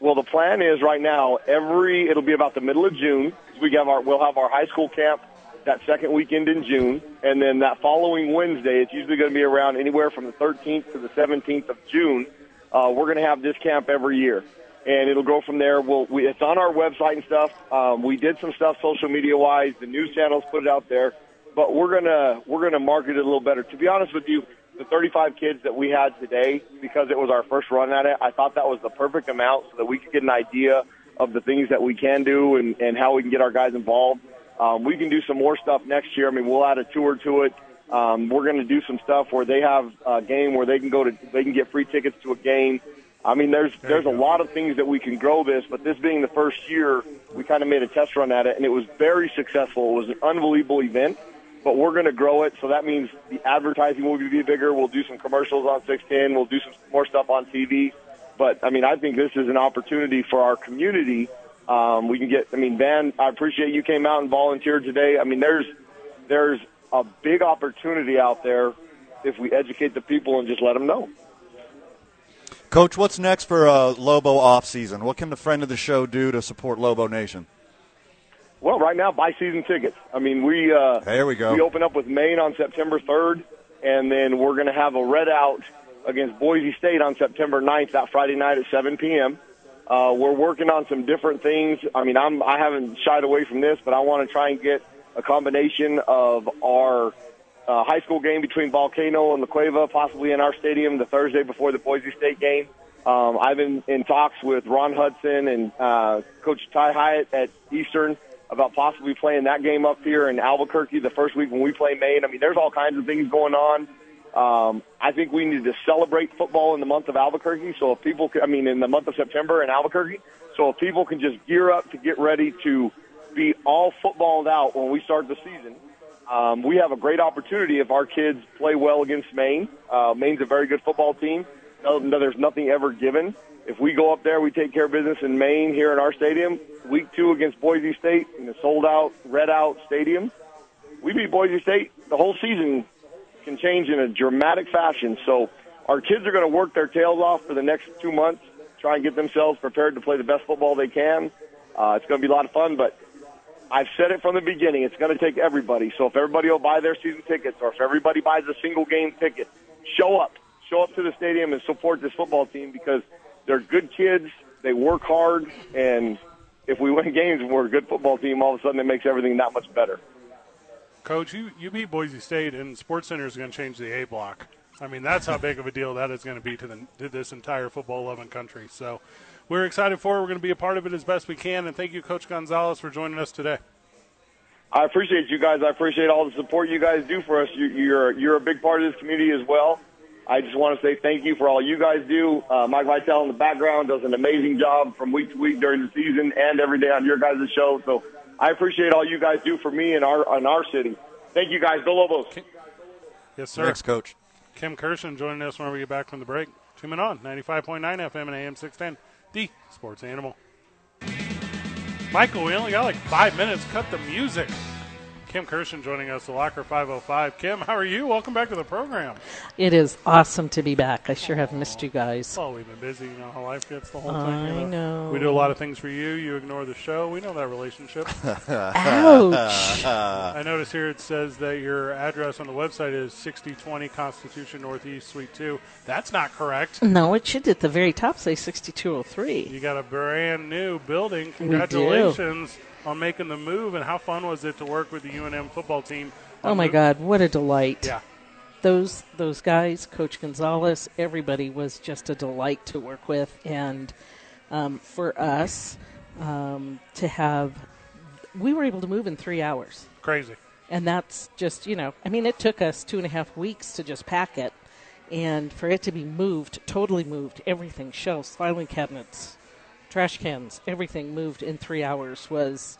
Well, the plan is right now. Every it'll be about the middle of June. We have our we'll have our high school camp that second weekend in June, and then that following Wednesday, it's usually going to be around anywhere from the 13th to the 17th of June. Uh, we're going to have this camp every year, and it'll go from there. We'll, we, it's on our website and stuff. Um, we did some stuff social media wise. The news channels put it out there, but we're gonna we're gonna market it a little better. To be honest with you, the 35 kids that we had today, because it was our first run at it, I thought that was the perfect amount so that we could get an idea of the things that we can do and, and how we can get our guys involved. Um, we can do some more stuff next year. I mean, we'll add a tour to it. Um, we're going to do some stuff where they have a game where they can go to, they can get free tickets to a game. I mean, there's there's a lot of things that we can grow this, but this being the first year, we kind of made a test run at it, and it was very successful. It was an unbelievable event, but we're going to grow it, so that means the advertising will be bigger. We'll do some commercials on 610. We'll do some more stuff on TV. But I mean, I think this is an opportunity for our community. Um, we can get. I mean, Van, I appreciate you came out and volunteered today. I mean, there's there's a big opportunity out there if we educate the people and just let them know. Coach, what's next for uh, Lobo off season? What can the friend of the show do to support Lobo Nation? Well, right now, buy season tickets. I mean, we uh, There we go. We open up with Maine on September 3rd, and then we're going to have a red out against Boise State on September 9th, that Friday night at 7 p.m. Uh, we're working on some different things. I mean, I'm, I haven't shied away from this, but I want to try and get a combination of our uh, high school game between Volcano and La Cueva, possibly in our stadium the Thursday before the Boise State game. Um, I've been in talks with Ron Hudson and uh, Coach Ty Hyatt at Eastern about possibly playing that game up here in Albuquerque the first week when we play Maine. I mean, there's all kinds of things going on. Um, I think we need to celebrate football in the month of Albuquerque. So if people, I mean, in the month of September in Albuquerque, so if people can just gear up to get ready to be all footballed out when we start the season, um, we have a great opportunity if our kids play well against Maine. Uh, Maine's a very good football team. No, no, there's nothing ever given. if we go up there, we take care of business in Maine here in our stadium. Week two against Boise State in a sold out, red out stadium. We beat Boise State. The whole season can change in a dramatic fashion. So our kids are going to work their tails off for the next two months, try and get themselves prepared to play the best football they can. Uh, it's going to be a lot of fun, but I've said it from the beginning. It's going to take everybody. So if everybody will buy their season tickets, or if everybody buys a single game ticket, show up, show up to the stadium and support this football team because they're good kids. They work hard, and if we win games and we're a good football team, all of a sudden it makes everything that much better. Coach, you, you beat Boise State, and Sports Center is going to change the A block. I mean, that's how big of a deal that is going to be to, the, to this entire football loving country. So we're excited for it. We're going to be a part of it as best we can. And thank you, Coach Gonzales, for joining us today. I appreciate you guys. I appreciate all the support you guys do for us. You, you're you're a big part of this community as well. I just want to say thank you for all you guys do. Uh, Mike Vitale in the background does an amazing job from week to week during the season and every day on your guys' show. So I appreciate all you guys do for me and our in our city. Thank you guys. Go Lobos. Yes, sir. Thanks, Coach. Kim Kirshen joining us when we get back from the break. Two men on 95.9 FM and AM 610, the sports animal. Michael, we only got like five minutes. Cut the music. Kim Kirshen joining us, the Locker 505. Kim, how are you? Welcome back to the program. It is awesome to be back. I sure have missed you guys. Oh, we've been busy. You know how life gets the whole thing. I you know. We do a lot of things for you. You ignore the show. We know that relationship. Ouch. I notice here it says that your address on the website is 6020 Constitution Northeast, Suite 2. That's not correct. no, it should at the very top say 6203. You got a brand new building. do. On making the move. And how fun was it to work with the UNM football team? Oh my God, what a delight! Yeah. those those guys, Coach Gonzales, everybody was just a delight to work with, and um, for us um, to have, we were able to move in three hours, Crazy. and that's just you know, I mean, it took us two and a half weeks to just pack it, and for it to be moved, totally moved, everything, shelves, filing cabinets, trash cans, everything moved in three hours was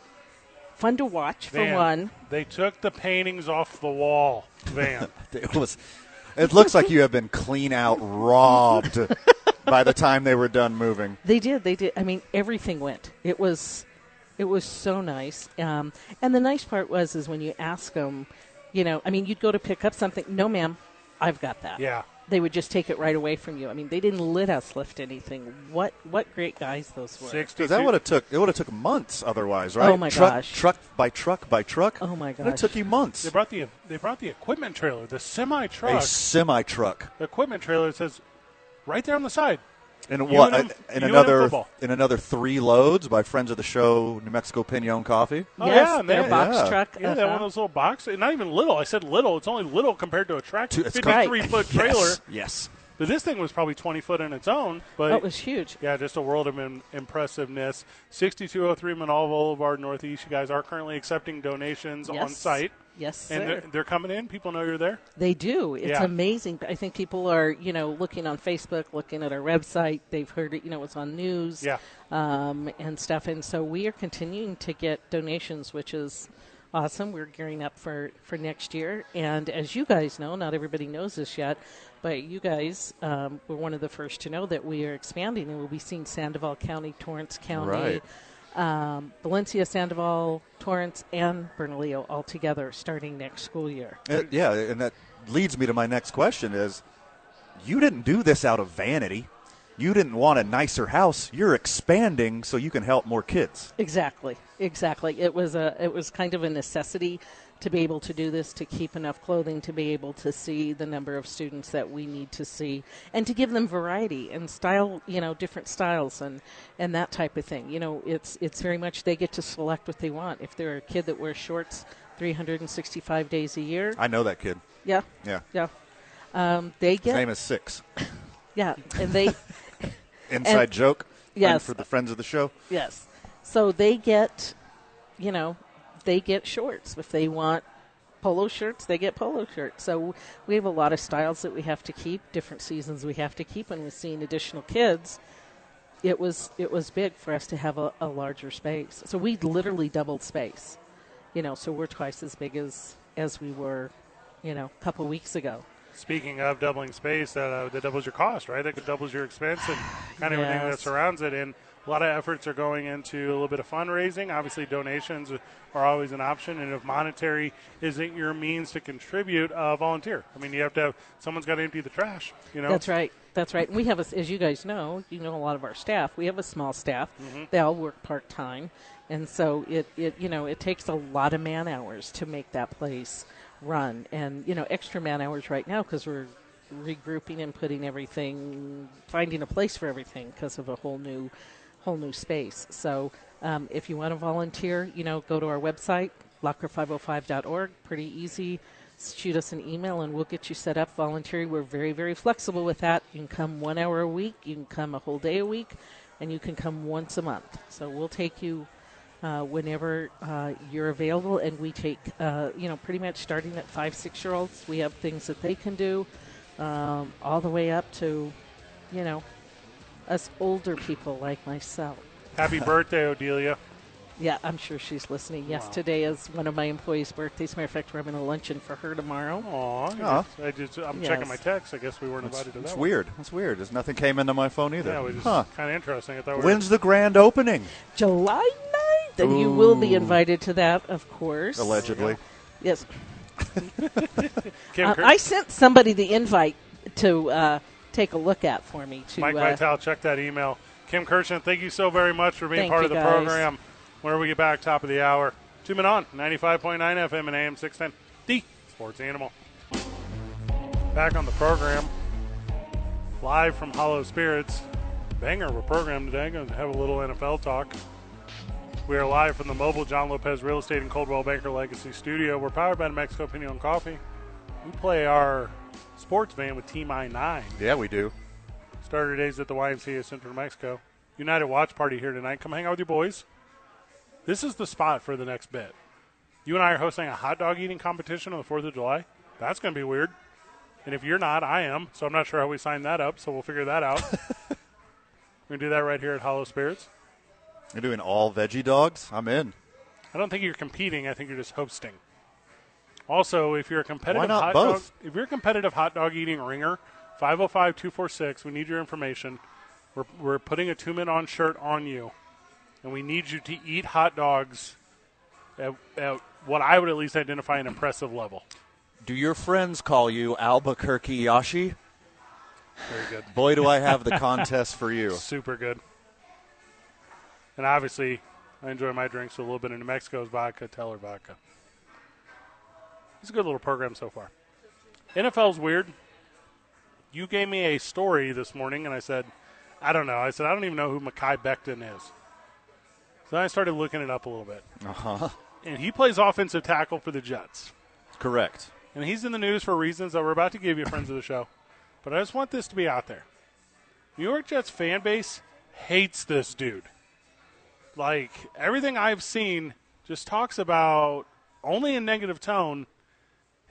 fun to watch for Van, one. They took the paintings off the wall, Van. It was. It looks like you have been clean out robbed by the time they were done moving. They did. They did. I mean, everything went. It was, it was so nice. Um, and the nice part was is when you ask them, you know, I mean, you'd go to pick up something. No, ma'am, I've got that. yeah. They would just take it right away from you. I mean, they didn't let us lift anything. What what great guys those were. 62 Because that would have took it would have took months otherwise, right? Oh, my truck, gosh. Truck by truck by truck. Oh, my gosh, It took you months. They brought the they brought the equipment trailer, the semi truck, A truck. semi truck. The equipment trailer says right there on the side. And what? UNM in UNM another football. in another three loads by friends of the show, New Mexico Pinon Coffee. Oh, yes, yeah, and their they- box yeah. truck. Yeah, that uh-huh. one of those little boxes. Not even little. I said little. It's only little compared to a tractor. Two- it's 53 foot trailer. Yes. yes. But this thing was probably 20 foot in its own. But That was huge. yeah, just a world of im- impressiveness. 6203 Menaul Boulevard Northeast. You guys are currently accepting donations on site. Yes, And sir. they're, they're coming in. People know you're there. They do. It's Yeah. amazing. I think people are, you know, looking on Facebook, looking at our website. They've heard it, you know, it's on news Yeah. um, and stuff. And so we are continuing to get donations, which is awesome. We're gearing up for, for next year. And as you guys know, not everybody knows this yet, but you guys um, were one of the first to know that we are expanding and we'll be seeing Sandoval County, Torrance County. Right. Um, Valencia, Sandoval, Torrance, and Bernalillo all together starting next school year. Uh, yeah, and that leads me to my next question: Is you didn't do this out of vanity? You didn't want a nicer house. You're expanding so you can help more kids. Exactly, exactly. It was a it was kind of a necessity to be able to do this to keep enough clothing to be able to see the number of students that we need to see and to give them variety and style, you know, different styles and and that type of thing. You know, it's it's very much they get to select what they want. If they're a kid that wears shorts 365 days a year, I know that kid. yeah, Yeah, yeah. Um, they his get name is Six. yeah, and they Inside joke. Yes. for the friends of the show. Yes. So they get, you know, they get shorts. If they want polo shirts, they get polo shirts. So we have a lot of styles that we have to keep, different seasons we have to keep, and with seeing additional kids, it was it was big for us to have a, a larger space. So we literally doubled space. You know, so we're twice as big as as we were, you know, a couple weeks ago. Speaking of doubling space, that, uh, that doubles your cost, right? That doubles your expense and kind of everything that surrounds it. And a lot of efforts are going into a little bit of fundraising. Obviously, donations are always an option. And if monetary isn't your means to contribute, uh, volunteer. I mean, you have to have someone's got to empty the trash. You know, That's right. That's right. And we have, a, as you guys know, you know a lot of our staff. We have a small staff. They all work part time, and so it, it you know it takes a lot of man hours to make that place run, and you know extra man hours right now because we're regrouping and putting everything, finding a place for everything because of a whole new, whole new space. So um, if you want to volunteer, you know, go to our website locker505.org. Pretty easy shoot us an email and we'll get you set up voluntary. We're very, very flexible with that. You can come one hour a week, you can come a whole day a week, and you can come once a month. So we'll take you uh, whenever uh, you're available, and we take, uh, you know, pretty much starting at five, six year olds. We have things that they can do, um, all the way up to, you know, us older people like myself. happy birthday, Odelia. Yeah, I'm sure she's listening. Yes, today is one of my employees' birthdays. As a matter of fact, we're having a luncheon for her tomorrow. Aw, I just, I'm Yes. checking my text. I guess we weren't It's, invited to that. it's weird. It's weird. There's nothing came into my phone either. Yeah, it was just huh. kind of interesting. I thought we When's the grand opening? July 9th, and you will be invited to that, of course. Allegedly. Yes. Uh, I sent somebody the invite to uh, take a look at for me. To Mike uh, Vitale, check that email. Kim Kirshen, thank you so very much for being part of the guys. program. Whenever we get back, top of the hour. Two men on, 95.9 FM and AM 610, the sports animal. Back on the program, live from Hollow Spirits. Banger of a program today. Going to have a little NFL talk. We are live from the mobile John Lopez Real Estate and Coldwell Banker Legacy Studio. We're powered by Mexico Pinon Coffee. We play our sports van with Team I 9. Yeah, we do. Starter days at the YMCA of Central New Mexico. United Watch Party here tonight. Come hang out with your boys. This is the spot for the next bit. You and I are hosting a hot dog eating competition on the 4th of July. That's going to be weird. And if you're not, I am. So I'm not sure how we signed that up. So we'll figure that out. We're going to do that right here at Hollow Spirits. You're doing all veggie dogs? I'm in. I don't think you're competing. I think you're just hosting. Also, if you're a competitive not hot both? dog, if you're a competitive hot dog eating ringer, 505-246, we need your information. We're, we're putting a two men on shirt on you, and we need you to eat hot dogs at, at what I would at least identify an impressive level. Do your friends call you Albuquerque Yashi? Very good. Boy, do I have the contest for you. Super good. And obviously, I enjoy my drinks with a little bit of New Mexico's vodka, Teller vodka. It's a good little program so far. NFL's weird. You gave me a story this morning, and I said, I don't know. I said, I don't even know who Mekhi Becton is. So then I started looking it up a little bit. Uh huh. And he plays offensive tackle for the Jets. Correct. And he's in the news for reasons that we're about to give you, friends of the show. But I just want this to be out there. New York Jets fan base hates this dude. Like, everything I've seen just talks about, only in negative tone,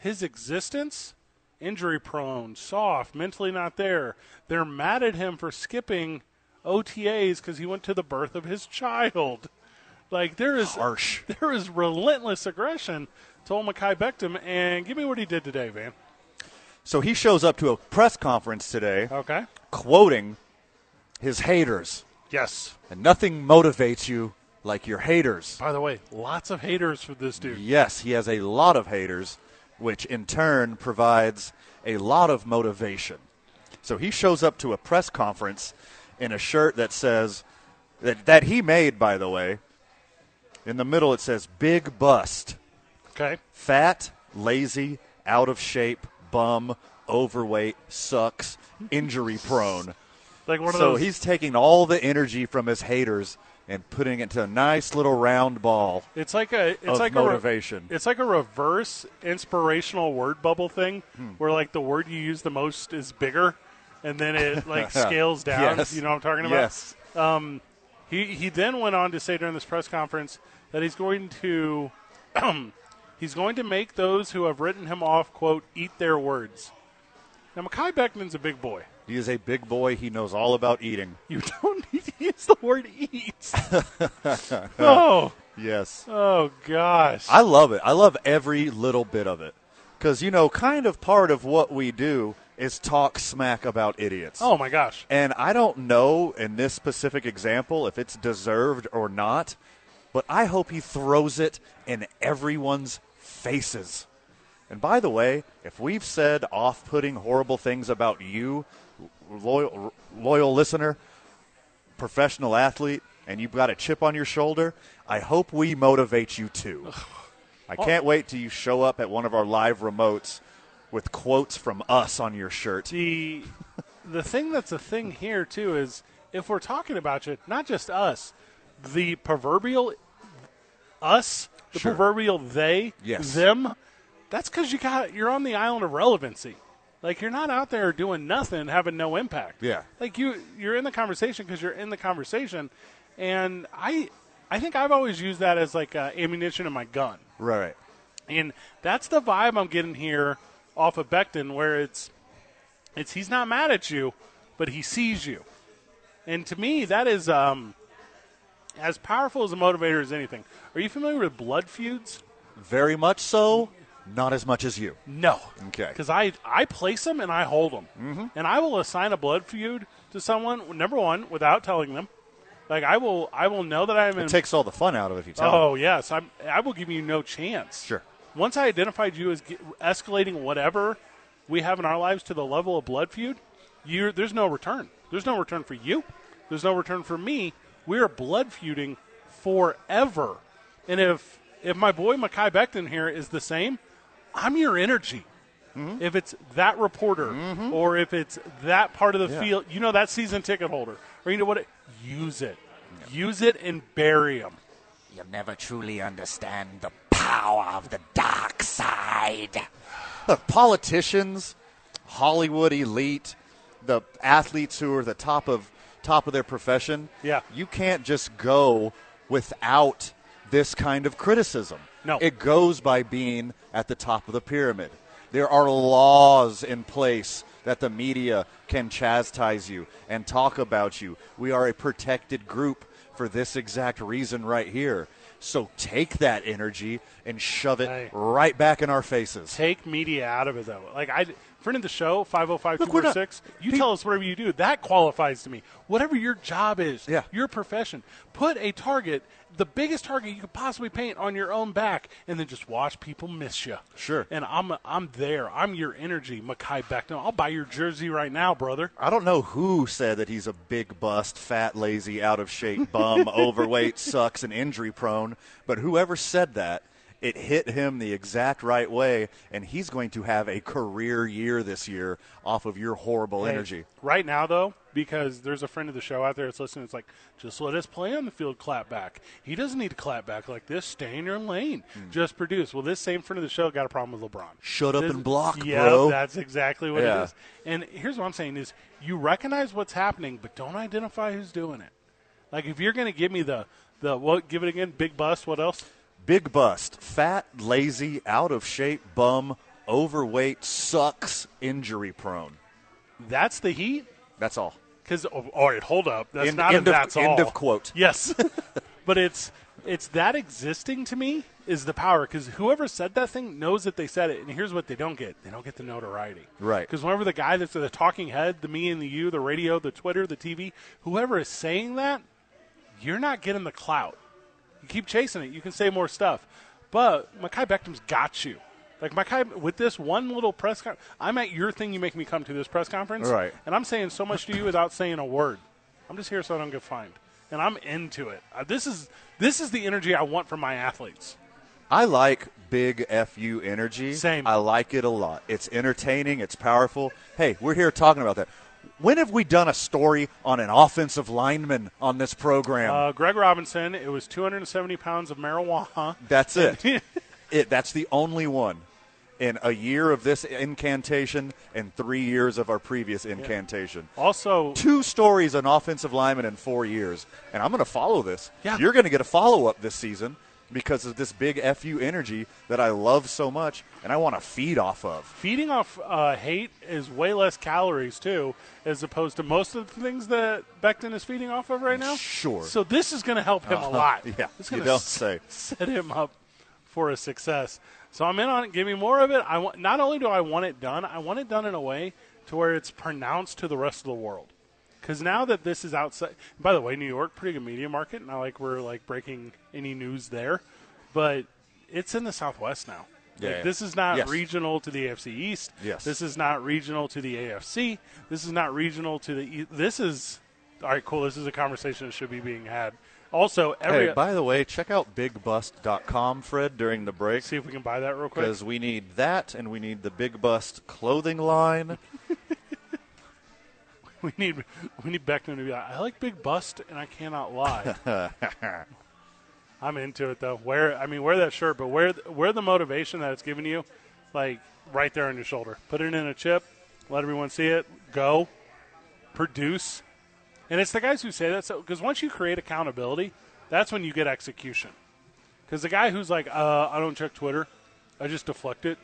his existence. Injury prone, soft, mentally not there. They're mad at him for skipping OTAs because he went to the birth of his child. Like, there is Harsh. there is relentless aggression to old Mekhi Becton, and give me what he did today, Van. So he shows up to a press conference today Okay. quoting his haters. Yes. And nothing motivates you like your haters. By the way, lots of haters for this dude. Yes, he has a lot of haters, which in turn provides a lot of motivation. So he shows up to a press conference in a shirt that says, that, that he made, by the way. In the middle, it says, Big Bust. Okay. Fat, lazy, out of shape, bum, overweight, sucks, injury prone. Like one of So those. he's taking all the energy from his haters and putting it to a nice little round ball It's like a. It's like a. motivation. It's like a reverse inspirational word bubble thing, Hmm. where like the word you use the most is bigger, and then it like scales down. Yes. You know what I'm talking about? Yes. He he then went on to say during this press conference that he's going to he's going to make those who have written him off quote eat their words. Now Mekhi Becton's a big boy. He is a big boy. He knows all about eating. You don't need to use the word eat. oh Yes. oh gosh. I love it. I love every little bit of it. Because, you know, kind of part of what we do is talk smack about idiots. Oh my gosh. And I don't know in this specific example if it's deserved or not, but I hope he throws it in everyone's faces. And by the way, if we've said off putting, horrible things about you, loyal, loyal listener, professional athlete, and you've got a chip on your shoulder, I hope we motivate you too. I oh. can't wait till you show up at one of our live remotes with quotes from us on your shirt. The the thing that's a thing here too is if we're talking about you, not just us, the proverbial us, the Sure. proverbial they, Yes. them. That's because you got you're on the island of relevancy. Like you're not out there doing nothing, having no impact. Yeah. Like you, you're in the conversation because you're in the conversation, and I, I think I've always used that as like uh, ammunition in my gun. Right. And that's the vibe I'm getting here off of Becton, where it's it's he's not mad at you, but he sees you. And to me, that is um, as powerful as a motivator as anything. Are you familiar with blood feuds? Very much so, not as much as you. No. Okay. Because I, I place them and I hold them. Mm-hmm. And I will assign a blood feud to someone, number one, without telling them. Like, I will I will know that I'm in. It takes all the fun out of it if you tell Oh them. yes, I'm, I will give you no chance. Sure. Once I identified you as escalating whatever we have in our lives to the level of blood feud, you there's no return. There's no return for you. There's no return for me. We are blood feuding forever. And if if my boy Mekhi Becton here is the same, I'm your energy. Mm-hmm. If it's that reporter or if it's that part of the Yeah. field, you know that season ticket holder, or you know what? Use it, use it, and bury them. You'll never truly understand the power of the dark side. Look, politicians, Hollywood elite, the athletes who are the top of top of their profession. Yeah. You can't just go without this kind of criticism. No. It goes by being at the top of the pyramid. There are laws in place that the media can chastise you and talk about you. We are a protected group for this exact reason right here. So take that energy and shove it Hey. right back in our faces. Take media out of it, though. Like I, friend of the show, five zero five two Look, we're four not- oh six. You pe- tell us whatever you do. That qualifies to me. Whatever your job is, Yeah. your profession. Put a target, the biggest target you could possibly paint on your own back, and then just watch people miss you. Sure. And I'm, I'm there. I'm your energy, Mekhi Becton. I'll buy your jersey right now, brother. I don't know who said that he's a big bust, fat, lazy, out of shape, bum, overweight, sucks, and injury prone, but whoever said that, it hit him the exact right way, and he's going to have a career year this year off of your horrible Hey, energy. Right now, though, because there's a friend of the show out there that's listening, it's like, just let us play on the field, clap back. He doesn't need to clap back like this. Stay in your lane. Hmm. Just produce. Well, this same friend of the show got a problem with LeBron. Shut up This- and block, yeah, bro. that's exactly what Yeah. it is. And here's what I'm saying is you recognize what's happening, but don't identify who's doing it. Like, if you're going to give me the, the what, give it again, big bust, what else? Big bust, fat, lazy, out of shape, bum, overweight, sucks, injury prone. That's the heat? That's all. Because oh, all right, hold up. That's End- not end a of- that's end all. of quote. Yes, but it's it's that existing to me is the power because whoever said that thing knows that they said it. And here's what they don't get: they don't get the notoriety. Right. Because whenever the guy that's the talking head, the me and the you, the radio, the Twitter, the TV, whoever is saying that, you're not getting the clout. You keep chasing it. You can say more stuff, but Mekhi Becton's got you. Like Mekhi, with this one little press conference, I'm at your thing. You make me come to this press conference, Right. And I'm saying so much to you without saying a word. I'm just here so I don't get fined, and I'm into it. Uh, this is this is the energy I want from my athletes. I like big FU energy. Same. I like it a lot. It's entertaining, it's powerful. Hey, we're here talking about that. When have we done a story on an offensive lineman on this program? Uh, Greg Robinson, it was 270 pounds of marijuana. that's it. it. That's the only one in a year of this incantation and three years of our previous incantation. Also, Two stories on offensive lineman in four years, and I'm going to follow this. Yeah. You're going to get a follow up this season because of this big FU energy that I love so much and I want to feed off of. feeding off uh, hate is way less calories too, as opposed to most of the things that Becton is feeding off of right now. Sure. So this is going to help him a Uh-huh. lot. Yeah, It's you gonna don't s- say. Set him up for a success. So I'm in on it. Give me more of it. I want. Not only do I want it done, I want it done in a way to where it's pronounced to the rest of the world. Because now that this is outside, by the way, New York, pretty good media market. Not like we're like breaking any news there, but it's in the Southwest now. Like, Yeah. this is not Yes. regional to the AFC East. Yes. This is not regional to the AFC. This is not regional to the. E- This is all right. Cool. This is a conversation that should be being had. Also, every Hey, by the way, check out bigbust.com, Fred, during the break. see if we can buy that real quick. Because we need that, and we need the Big Bust clothing line. We need we need Becton to be like, I like big bust and I cannot lie. I'm into it though. Wear I mean wear that shirt, but wear wear the motivation that it's giving you, like right there on your shoulder. Put it in a chip, let everyone see it. Go, produce, and it's the guys who say that. So because once you create accountability, that's when you get execution. Because the guy who's like, uh, I don't check Twitter, I just deflect it.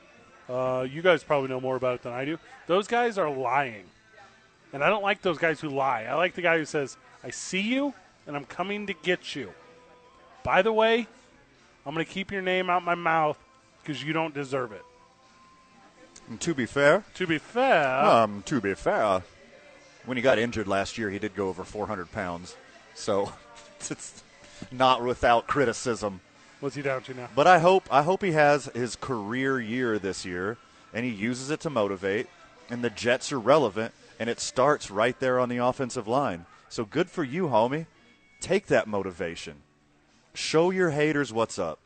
Uh, you guys probably know more about it than I do. Those guys are lying. And I don't like those guys who lie. I like the guy who says, I see you and I'm coming to get you. By the way, I'm going to keep your name out my mouth because you don't deserve it. And to be fair, To be fair, um, to be fair, when he got injured last year, he did go over 400 pounds. So it's not without criticism. what's he down to now? But I hope I hope he has his career year this year, and he uses it to motivate. And the Jets are relevant, and it starts right there on the offensive line. So good for you, homie. Take that motivation. Show your haters what's up.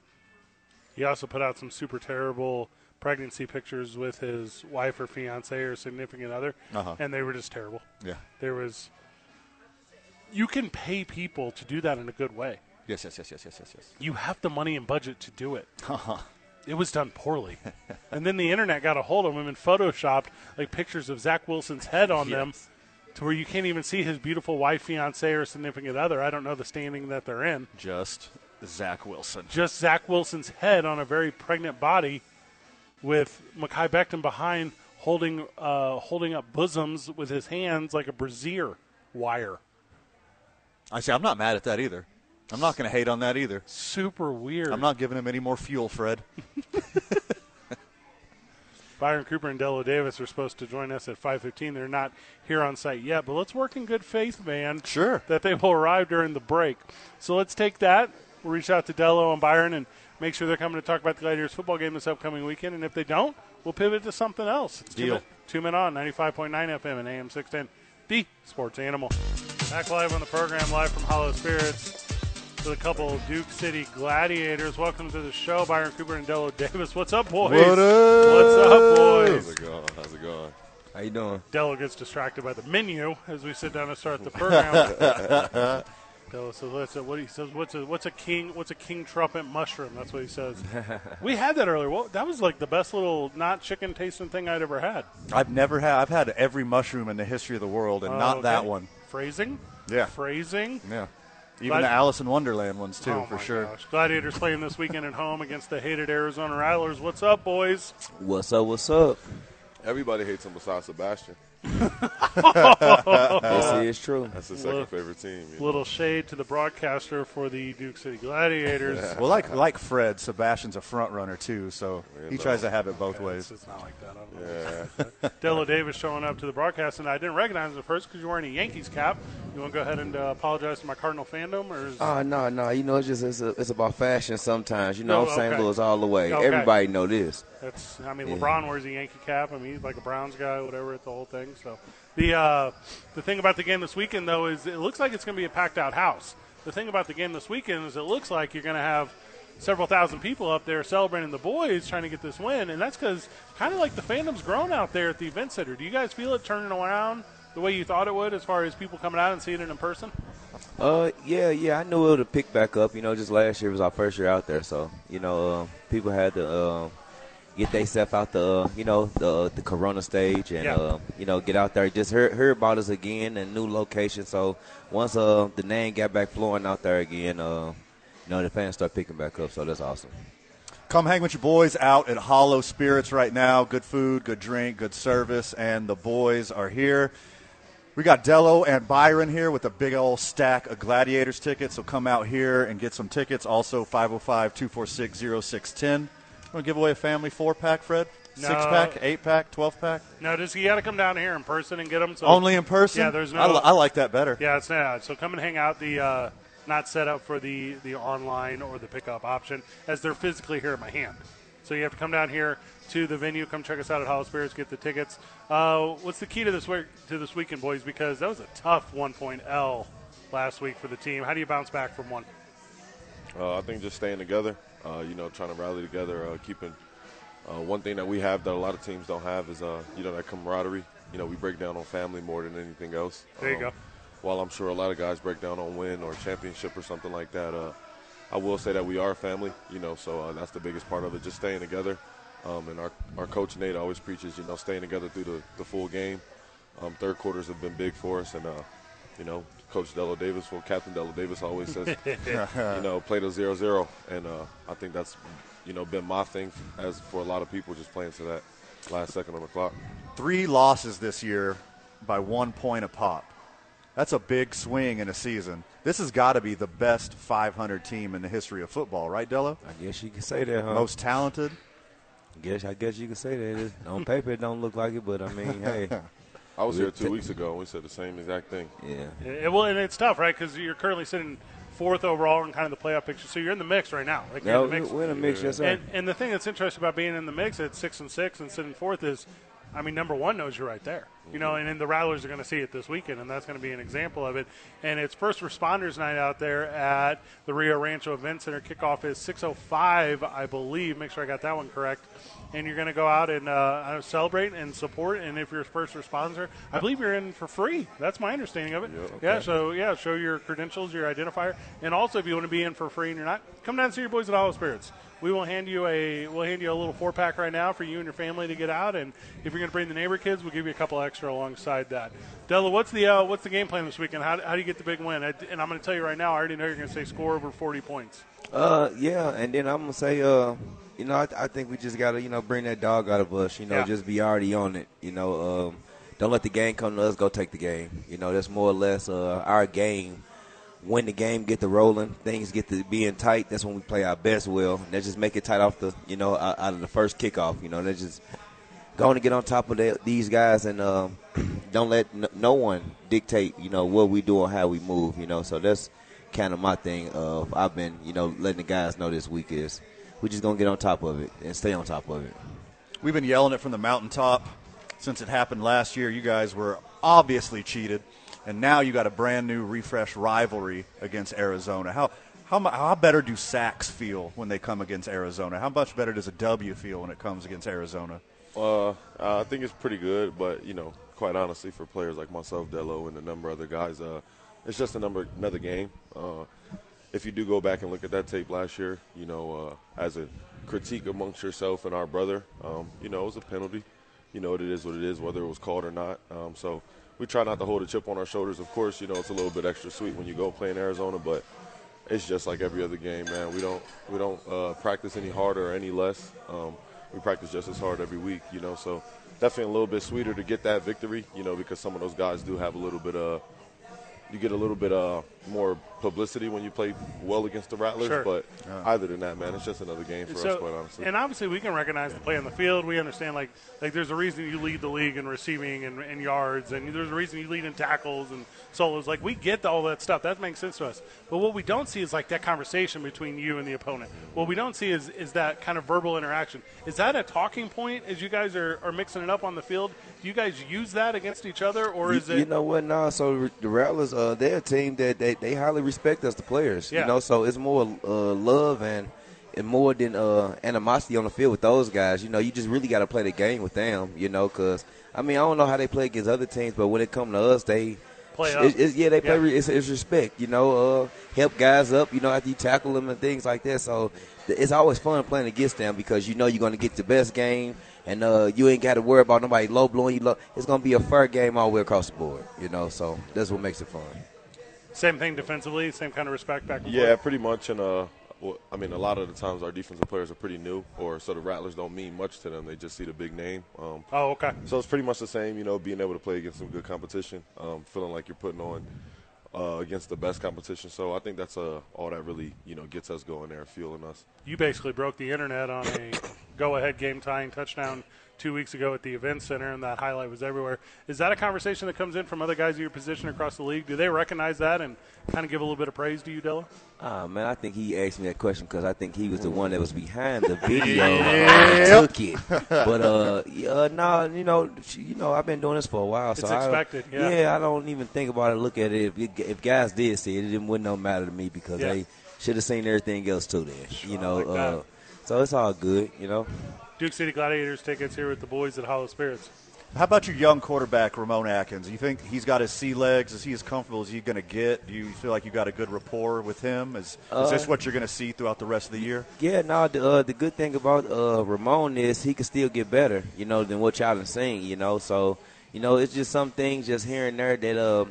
He also put out some super terrible pregnancy pictures with his wife or fiance or significant other, Uh-huh. and they were just terrible. Yeah. There was. You can pay people to do that in a good way. Yes, yes, yes, yes, yes, yes, yes. you have the money and budget to do it. Uh-huh. It was done poorly. and then the internet got a hold of them and photoshopped like pictures of Zach Wilson's head on them to where you can't even see his beautiful wife, fiance, or significant other. I don't know the standing that they're in. Just Zach Wilson. Just Zach Wilson's head on a very pregnant body with Mekhi Becton behind holding uh, holding up bosoms with his hands like a brassiere wire. I say I'm not mad at that either. I'm not going to hate on that either. Super weird. I'm not giving him any more fuel, Fred. Byron Cooper and Delo Davis are supposed to join us at 5:15. They're not here on site yet, but let's work in good faith, man. Sure. That they will arrive during the break. So let's take that. We'll reach out to Delo and Byron and make sure they're coming to talk about the Gladiators football game this upcoming weekend. And if they don't, we'll pivot to something else. It's two Deal. men, two men on 95.9 FM and AM 610, the Sports Animal. Back live on the program, live from Hollow Spirits. With a couple of Duke City Gladiators. Welcome to the show, Byron Cooper and Delo Davis. What's up, boys? What up? What's up, boys? How's it going? How's it going? How you doing? Delo gets distracted by the menu as we sit down to start the program. Delo says, "What's a, what he says? What's a what's a king? What's a king trumpet mushroom?" That's what he says. we had that earlier. Well, that was like the best little not chicken tasting thing I'd ever had. I've never had. I've had every mushroom in the history of the world, and not Oh, that one. Phrasing. Yeah. Phrasing. Yeah. Even Glad- the Alice in Wonderland ones too, oh for my sure. Gosh. Gladiators playing this weekend at home against the hated Arizona Rattlers. What's up, boys? What's up? What's up? Everybody hates him besides Sebastian. This is true. That's his second Look. favorite team. you know? Little shade to the broadcaster for the Duke City Gladiators. Well, like like Fred, Sebastian's a front runner too, so he tries to have it both It's, ways. it's not like that. I don't know. Delo Davis showing up to the broadcast, and I didn't recognize him at first because you're wearing a Yankees cap. You want to go ahead and uh, apologize to my Cardinal fandom, or is, Oh no, no. You know, it's just it's, a, it's about fashion. Sometimes, you know, No, I'm St. okay. Louis all the way. Okay. Everybody know this. that's? I mean, Yeah. LeBron wears a Yankee cap. I mean, he's like a Browns guy, whatever. It's the whole thing. So the uh, the thing about the game this weekend, though, is it looks like it's going to be a packed out house. The thing about the game this weekend is it looks like you're going to have several thousand people up there celebrating the boys trying to get this win, and that's because kind of like the fandom's grown out there at the event center. Do you guys feel it turning around the way you thought it would, as far as people coming out and seeing it in person? Uh, yeah, yeah. I knew it would pick back up. You know, just last year was our first year out there, so you know, um, people had to um, get themselves out the, uh, you know, the the Corona stage, and Yeah. uh, you know, get out there. Just hear, hear about us again and new location. So once uh the name got back flowing out there again, uh, you know, the fans start picking back up. So that's awesome. Come hang with your boys out at Hollow Spirits right now. Good food, good drink, good service, and the boys are here. We got Dello and Byron here with a big old stack of Gladiators tickets. So come out here and get some tickets. Also, 505 246 0610. Want to give away a family four pack, Fred? Six pack, eight pack, 12 pack? No, just you got to come down here in person and get them. So Only in person? Yeah, there's no. I, li- I like that better. Yeah, it's not. So come and hang out. The uh, not set up for the the online or the pickup option, as they're physically here in my hand. So you have to come down here to the venue. Come check us out at Hollow Spirits. Get the tickets. Uh, what's the key to this week to this weekend, boys? Because that was a tough one point L last week for the team. How do you bounce back from one? Uh, I think just staying together, you know, trying to rally together, uh, keeping. Uh, one thing that we have that a lot of teams don't have is, uh, you know, that camaraderie. You know, we break down on family more than anything else. There you Um, go. While I'm sure a lot of guys break down on win or championship or something like that, uh, I will say that we are a family. You know, so uh, that's the biggest part of it, just staying together. Um, and our, our coach Nate always preaches, you know, staying together through the, the full game. Um, third quarters have been big for us, and uh, you know, Coach Dello Davis, well, Captain Dello Davis always says, you know, play the zero zero, and uh, I think that's, you know, been my thing as for a lot of people, just playing to that last second on the clock. Three losses this year by one point a pop. That's a big swing in a season. This has got to be the best 500 team in the history of football, right, Dello? I guess you could say that, huh? Most talented. guess I guess you could say that. It- On paper, it don't look like it, but I mean, hey. I was here two weeks ago, and we said the same exact thing. Yeah. Yeah, well, and it's tough, right? Because you're currently sitting fourth overall in kind of the playoff picture, so you're in the mix right now. Like you're No, in the mix. we're in the mix, yes, sir. And, and the thing that's interesting about being in the mix at six and six and sitting fourth is, I mean, number one knows you're right there. You know, and then the Rattlers are going to see it this weekend, and that's going to be an example of it. And it's first responders night out there at the Rio Rancho Event Center. Kickoff is 6:05, I believe. Make sure I got that one correct. And you're going to go out and uh, celebrate and support. And if you're a first responder, I believe you're in for free. That's my understanding of it. Yeah. So yeah, show your credentials, your identifier, and also if you want to be in for free and you're not, come down and see your boys at Hollow Spirits. We will hand you a we'll hand you a little four pack right now for you and your family to get out. And if you're going to bring the neighbor kids, we'll give you a couple extra alongside that. Della, what's the uh, what's the game plan this weekend? How, how do you get the big win? I, and I'm going to tell you right now, I already know you're going to say score over 40 points. Uh, yeah, and then I'm gonna say, uh, you know, I, I think we just gotta, you know, bring that dog out of us. You know, Yeah. just be already on it. You know, um, don't let the game come to us. Go take the game. You know, that's more or less uh, our game. When the game get to rolling, things get to being tight. That's when we play our best. Will and let's just make it tight off the, you know, out, of the first kickoff. You know, let's just going to get on top of the, these guys and um, don't let n- no one dictate, you know, what we do or how we move. You know, so that's kind of my thing. Of I've been, you know, letting the guys know this week is we're just gonna get on top of it and stay on top of it. We've been yelling it from the mountaintop since it happened last year. You guys were obviously cheated, and now you got a brand new, refresh rivalry against Arizona. How how how better do sacks feel when they come against Arizona? How much better does a W feel when it comes against Arizona? Uh, I think it's pretty good, but you know, quite honestly, for players like myself, Delo, and a number of other guys, uh, it's just a number another game. Uh, if you do go back and look at that tape last year, you know, uh, as a critique amongst yourself and our brother, um, you know, it was a penalty. You know, it is what it is, whether it was called or not. Um, so we try not to hold a chip on our shoulders. Of course, you know, it's a little bit extra sweet when you go play in Arizona, but it's just like every other game, man. We don't we don't uh, practice any harder or any less. Um, we practice just as hard every week, you know. So definitely a little bit sweeter to get that victory, you know, because some of those guys do have a little bit of you get a little bit uh, more publicity when you play well against the Rattlers. Sure. But either than that, man, it's just another game for us, quite honestly. and obviously we can recognize the play on the field. We understand like like there's a reason you lead the league in receiving and, and yards, and there's a reason you lead in tackles and solos. Like we get all that stuff. That makes sense to us. But what we don't see is like that conversation between you and the opponent. What we don't see is is that kind of verbal interaction. Is that a talking point as you guys are, are mixing it up on the field? Do you guys use that against each other, or You, is it? you know what? Nah. So the Rattlers, uh, they're a team that they, they highly respect us, the players. Yeah. You know, so it's more uh, love and and more than uh, animosity on the field with those guys. You know, you just really got to play the game with them. You know, because I mean, I don't know how they play against other teams, but when it comes to us, they Play it- up. it's- yeah, they play. Yeah. It's, it's respect. You know, uh, help guys up. You know, after you tackle them and things like that. So it's always fun playing against them because you know you're going to get the best game, and uh, you ain't got to worry about nobody low blowing you low. It's going to be a fair game all the way across the board. You know, so that's what makes it fun. Same thing defensively, same kind of respect back and Yeah, forth. pretty much. And uh, well, I mean, a lot of the times our defensive players are pretty new, or so the Rattlers don't mean much to them. They just see the big name. Um, Oh, okay. so it's pretty much the same, you know, being able to play against some good competition, um, feeling like you're putting on uh, against the best competition. So I think that's uh, all that really, you know, gets us going there, fueling us. You basically broke the internet on a go-ahead game-tying touchdown two weeks ago at the event center, and that highlight was everywhere. Is that a conversation that comes in from other guys in your position across the league? Do they recognize that and kind of give a little bit of praise to you, Della? Ah man, I think he asked me that question because I think he was the one that was behind the video Yep. and took it. But uh, yeah, no, you know, you know, I've been doing this for a while, so It's I, expected, yeah. I don't even think about it. Look at it. If, it- if guys did see it, it wouldn't no matter to me because Yeah. they should have seen everything else too. Then, you know, like uh, so it's all good, you know. Duke City Gladiators tickets here with the boys at Hollow Spirits. How about your young quarterback, Ramon Atkins? You think he's got his sea legs? Is he as comfortable as he's going to get? Do you feel like you got a good rapport with him? Is, is this Uh, what you're going to see throughout the rest of the year? Yeah, no. The, uh, the good thing about uh, Ramon is he can still get better, you know, than what y'all done seen, you know. So, you know, it's just some things just here and there that uh,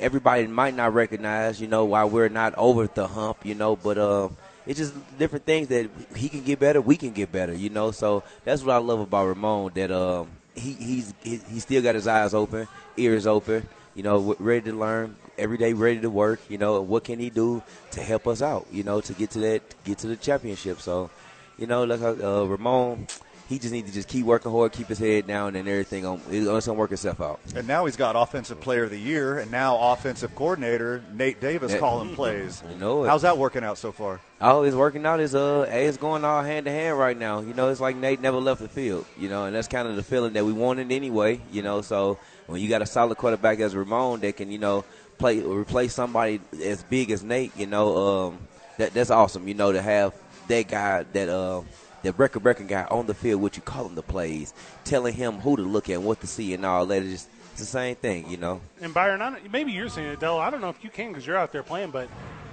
everybody might not recognize, you know, why we're not over the hump, you know. But uh, it's just different things that he can get better, we can get better, you know. So that's what I love about Ramon that um, he he's he, he still got his eyes open, ears open, you know, ready to learn every day, ready to work. You know, what can he do to help us out? You know, to get to that, get to the championship. So, you know, like uh, Ramon, he just needs to just keep working hard, keep his head down, and everything on it's gonna work itself out. And now he's got Offensive Player of the Year, and now Offensive Coordinator Nate Davis calling plays. You know. How's that working out so far? Oh, it's working out. It's uh, it's going all hand to hand right now. You know, it's like Nate never left the field. You know, and that's kind of the feeling that we wanted anyway. You know, so when you got a solid quarterback as Ramon that can, you know, play replace somebody as big as Nate, you know, um, that that's awesome. You know, to have that guy that uh, that record breaking guy on the field, what you call him the plays, telling him who to look at, what to see, and all that. It's just it's the same thing. You know. And Byron, I don't, maybe you're seeing it, Dell. I don't know if you can because you're out there playing, but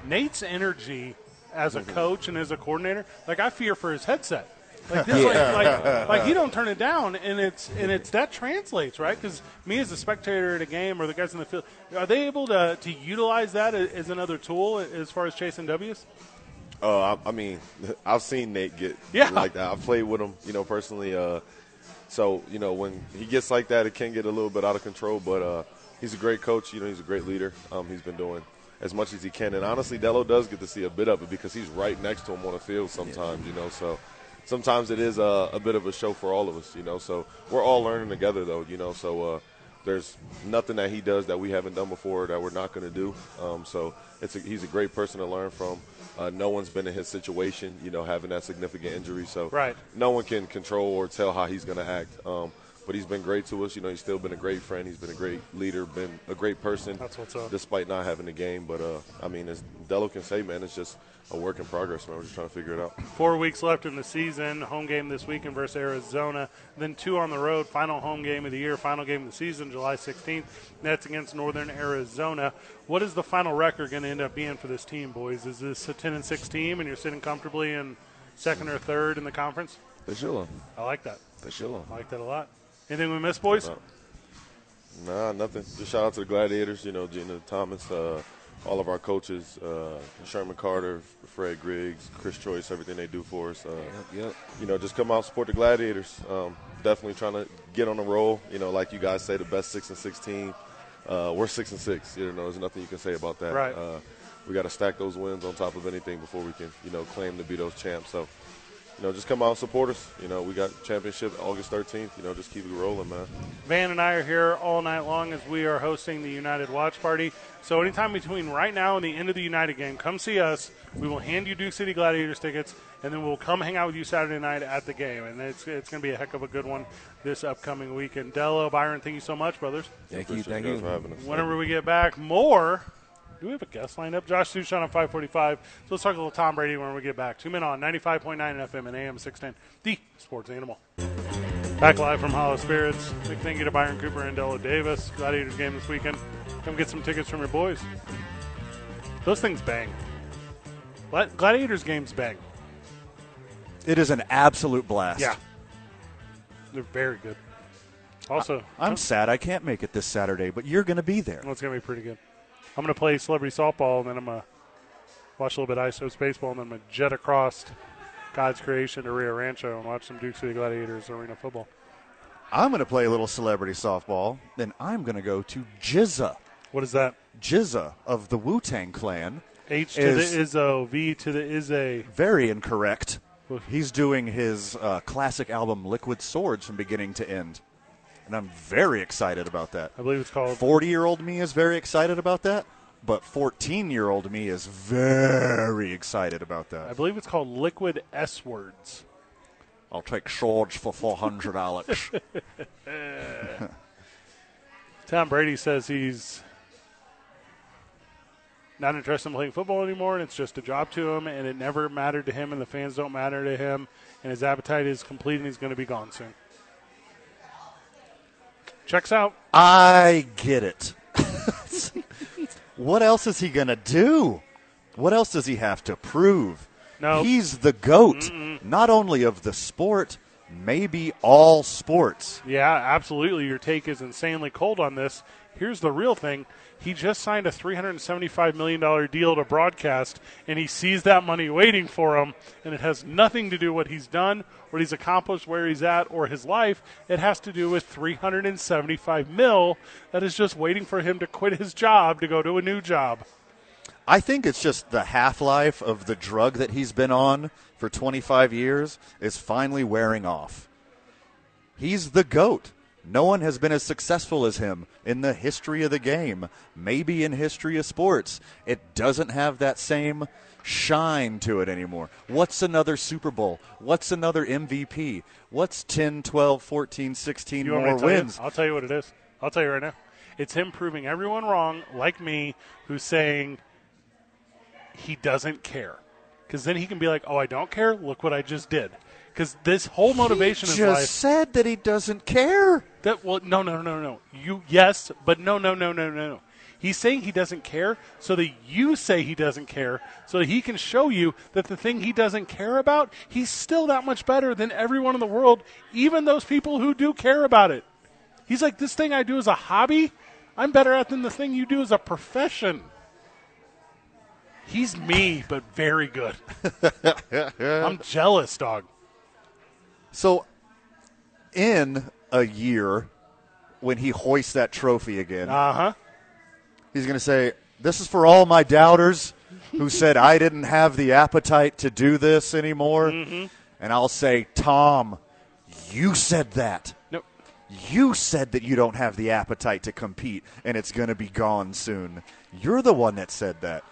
Nate's energy as a mm-hmm. coach and as a coordinator, like I fear for his headset. Like this, Yeah. like, like, like he don't turn it down, and it's and it's that translates right because me as a spectator at a game or the guys in the field, are they able to to utilize that as another tool as far as chasing W's? Uh, I, I mean, I've seen Nate get Yeah. like that. I've played with him, you know, personally. Uh, so you know, when he gets like that, it can get a little bit out of control. But uh, he's a great coach. You know, he's a great leader. Um, he's been doing as much as he can, and honestly, Dello does get to see a bit of it because he's right next to him on the field sometimes. You know, so sometimes it is a, a bit of a show for all of us. You know, so we're all learning together, though. You know, so. Uh, there's nothing that he does that we haven't done before that we're not going to do. Um, so it's a, he's a great person to learn from. Uh, no one's been in his situation, you know, having that significant injury. So Right. no one can control or tell how he's going to act. Um, but he's been great to us. You know, he's still been a great friend. He's been a great leader, been a great person. That's what's up. Despite not having the game, but uh, I mean, as Dello can say, man, it's just a work in progress, man. We're just trying to figure it out. Four weeks left in the season. Home game this weekend versus Arizona. Then two on the road. Final home game of the year. Final game of the season, July 16th. That's against Northern Arizona. What is the final record going to end up being for this team, boys? Is this a 10 and 6 team, and you're sitting comfortably in second or third in the conference? For sure. I like that. For sure. I like that a lot. Anything we missed, boys? Nah, nothing. Just shout out to the Gladiators. You know, Gina Thomas, uh, all of our coaches, uh, Sherman Carter, Fred Griggs, Chris Choice, everything they do for us. Uh, Yep. You know, just come out support the Gladiators. Um, definitely trying to get on the roll. You know, like you guys say, the best six and six team. Uh, we're six and six. You know, there's nothing you can say about that. Right. Uh, we got to stack those wins on top of anything before we can, you know, claim to be those champs. So, you know, just come out and support us. You know, we got championship August 13th. You know, just keep it rolling, man. Van and I are here all night long as we are hosting the United Watch Party. So anytime between right now and the end of the United game, come see us. We will hand you Duke City Gladiators tickets, and then we'll come hang out with you Saturday night at the game. And it's, it's going to be a heck of a good one this upcoming weekend. Dello, Byron, thank you so much, brothers. Thank you. Thank you you. for having us. Whenever we get back, more. Do we have a guest lined up? Josh Suchon on 545. So let's talk a little Tom Brady when we get back. Two men on 95.9 FM and AM 610, the sports animal. Back live from Hollow Spirits. Big thank you to Byron Cooper and Dello Davis. Gladiators game this weekend. Come get some tickets from your boys. Those things bang. Gla- Gladiators games bang. It is an absolute blast. Yeah. They're very good. Also, I'm sad I can't make it this Saturday, but you're going to be there. Well, it's going to be pretty good. I'm going to play celebrity softball, and then I'm going to watch a little bit of Ice Baseball, and then I'm going to jet across God's creation to Rio Rancho and watch some Duke City Gladiators arena football. I'm going to play a little celebrity softball. Then I'm going to go to GZA. What is that? GZA of the Wu Tang Clan. H to the Izzo, V to the Izzy. very incorrect. He's doing his uh, classic album Liquid Swords from beginning to end. And I'm very excited about that. I believe it's called 40 year old me is very excited about that, but 14 year old me is very excited about that. I believe it's called Liquid S Words. I'll take swords for 400 Alex. Tom Brady says he's not interested in playing football anymore, and it's just a job to him, and it never mattered to him, and the fans don't matter to him, and his appetite is complete, and he's going to be gone soon. Checks out. I get it. what else is he going to do? What else does he have to prove? No. He's the GOAT, not only of the sport, maybe all sports. Yeah, absolutely. Your take is insanely cold on this. Here's the real thing. He just signed a $375 million deal to broadcast, and he sees that money waiting for him, and it has nothing to do with what he's done, what he's accomplished, where he's at, or his life. It has to do with 375 mil that is just waiting for him to quit his job to go to a new job. I think it's just the half life of the drug that he's been on for 25 years is finally wearing off. He's the GOAT. No one has been as successful as him in the history of the game, maybe in history of sports. It doesn't have that same shine to it anymore. What's another Super Bowl? What's another MVP? What's 10, 12, 14, 16 You more tell you? wins? I'll tell you what it is. I'll tell you right now. It's him proving everyone wrong, like me, who's saying he doesn't care. Because then he can be like, "Oh, I don't care. Look what I just did." Because this whole motivation he just life. said that he doesn't care. That well, no, no, no, no. You yes, but no, no, no, no, no, no. He's saying he doesn't care, so that you say he doesn't care, so that he can show you that the thing he doesn't care about, he's still that much better than everyone in the world, even those people who do care about it. He's like, this thing I do as a hobby, I'm better at than the thing you do as a profession. He's me, but very good. I'm jealous, dog. So, in a year, when he hoists that trophy again, Uh huh. he's going to say, This is for all my doubters who said I didn't have the appetite to do this anymore. Mm-hmm. And I'll say, Tom, you said that. Nope. You said that you don't have the appetite to compete and it's going to be gone soon. You're the one that said that.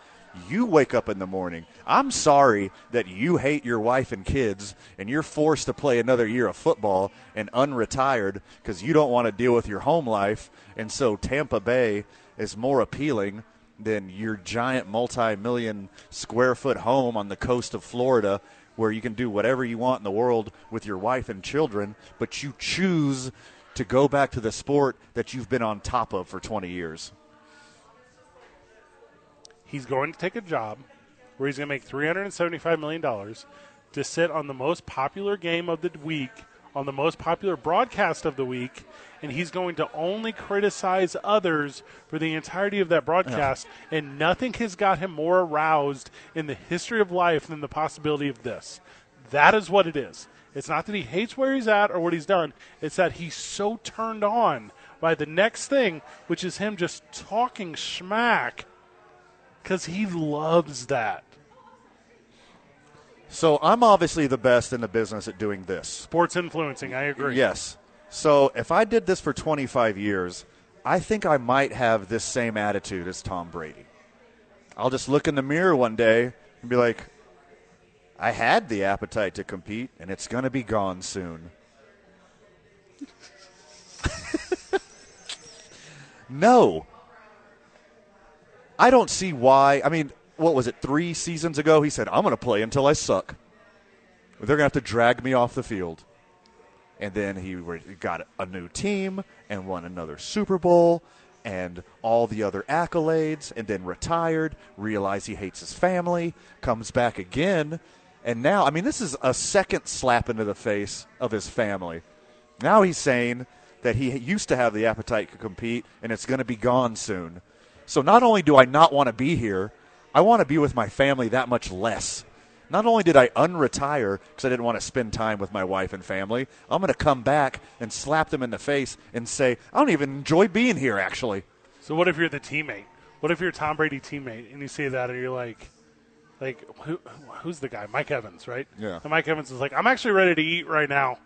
You wake up in the morning. I'm sorry that you hate your wife and kids and you're forced to play another year of football and unretired because you don't want to deal with your home life. And so Tampa Bay is more appealing than your giant multi million square foot home on the coast of Florida where you can do whatever you want in the world with your wife and children, but you choose to go back to the sport that you've been on top of for 20 years. He's going to take a job where he's going to make $375 million to sit on the most popular game of the week, on the most popular broadcast of the week, and he's going to only criticize others for the entirety of that broadcast. And nothing has got him more aroused in the history of life than the possibility of this. That is what it is. It's not that he hates where he's at or what he's done, it's that he's so turned on by the next thing, which is him just talking schmack because he loves that. So I'm obviously the best in the business at doing this. Sports influencing, I agree. Yes. So if I did this for 25 years, I think I might have this same attitude as Tom Brady. I'll just look in the mirror one day and be like, I had the appetite to compete, and it's going to be gone soon. no. I don't see why. I mean, what was it, three seasons ago? He said, I'm going to play until I suck. They're going to have to drag me off the field. And then he got a new team and won another Super Bowl and all the other accolades, and then retired, realized he hates his family, comes back again. And now, I mean, this is a second slap into the face of his family. Now he's saying that he used to have the appetite to compete and it's going to be gone soon. So not only do I not want to be here, I want to be with my family that much less. Not only did I unretire because I didn't want to spend time with my wife and family, I'm going to come back and slap them in the face and say, I don't even enjoy being here, actually. So what if you're the teammate? What if you're Tom Brady teammate and you say that and you're like, like who, who's the guy? Mike Evans, right? Yeah. And Mike Evans is like, I'm actually ready to eat right now.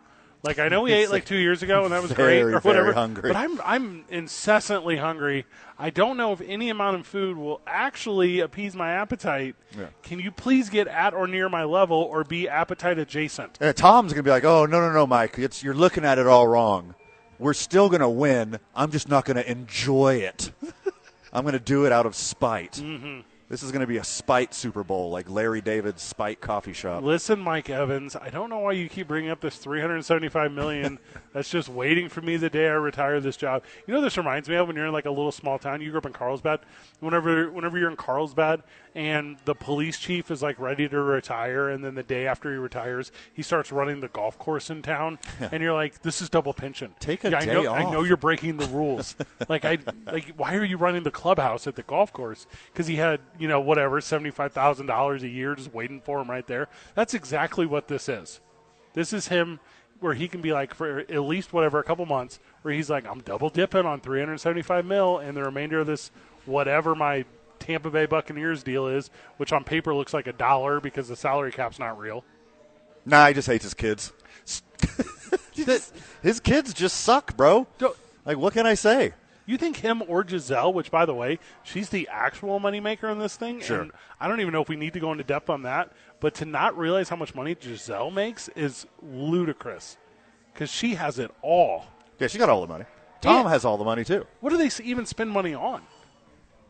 Like I know we ate like two years ago and that was Very, great or very whatever. hungry. But I'm I'm incessantly hungry. I don't know if any amount of food will actually appease my appetite. Yeah. Can you please get at or near my level or be appetite adjacent? Uh, Tom's going to be like, oh, no, no, no, Mike. It's, you're looking at it all wrong. We're still going to win. I'm just not going to enjoy it. I'm going to do it out of spite. Mhm. This is going to be a spite Super Bowl, like Larry David's spite coffee shop. Listen, Mike Evans, I don't know why you keep bringing up this 375 million that's just waiting for me the day I retire this job. You know, this reminds me of when you're in like a little small town. You grew up in Carlsbad. Whenever, whenever you're in Carlsbad and the police chief is like ready to retire, and then the day after he retires, he starts running the golf course in town, and you're like, "This is double pension." Take a Yeah, I day know, I know you're breaking the rules. like I like, why are you running the clubhouse at the golf course? Because he had you know whatever seventy five thousand dollars a year just waiting for him right there. That's exactly what this is. This is him where he can be like for at least whatever a couple months where he's like I'm double dipping on three hundred seventy five mil and the remainder of this whatever my Tampa Bay Buccaneers deal is, which on paper looks like a dollar because the salary cap's not real. Nah, he just hates his kids. his kids just suck, bro. Like, what can I say? You think him or Gisele, which by the way, she's the actual moneymaker in this thing. Sure. And I don't even know if we need to go into depth on that, but to not realize how much money Gisele makes is ludicrous because she has it all. Yeah, she got all the money. Tom Yeah. has all the money, too. What do they even spend money on?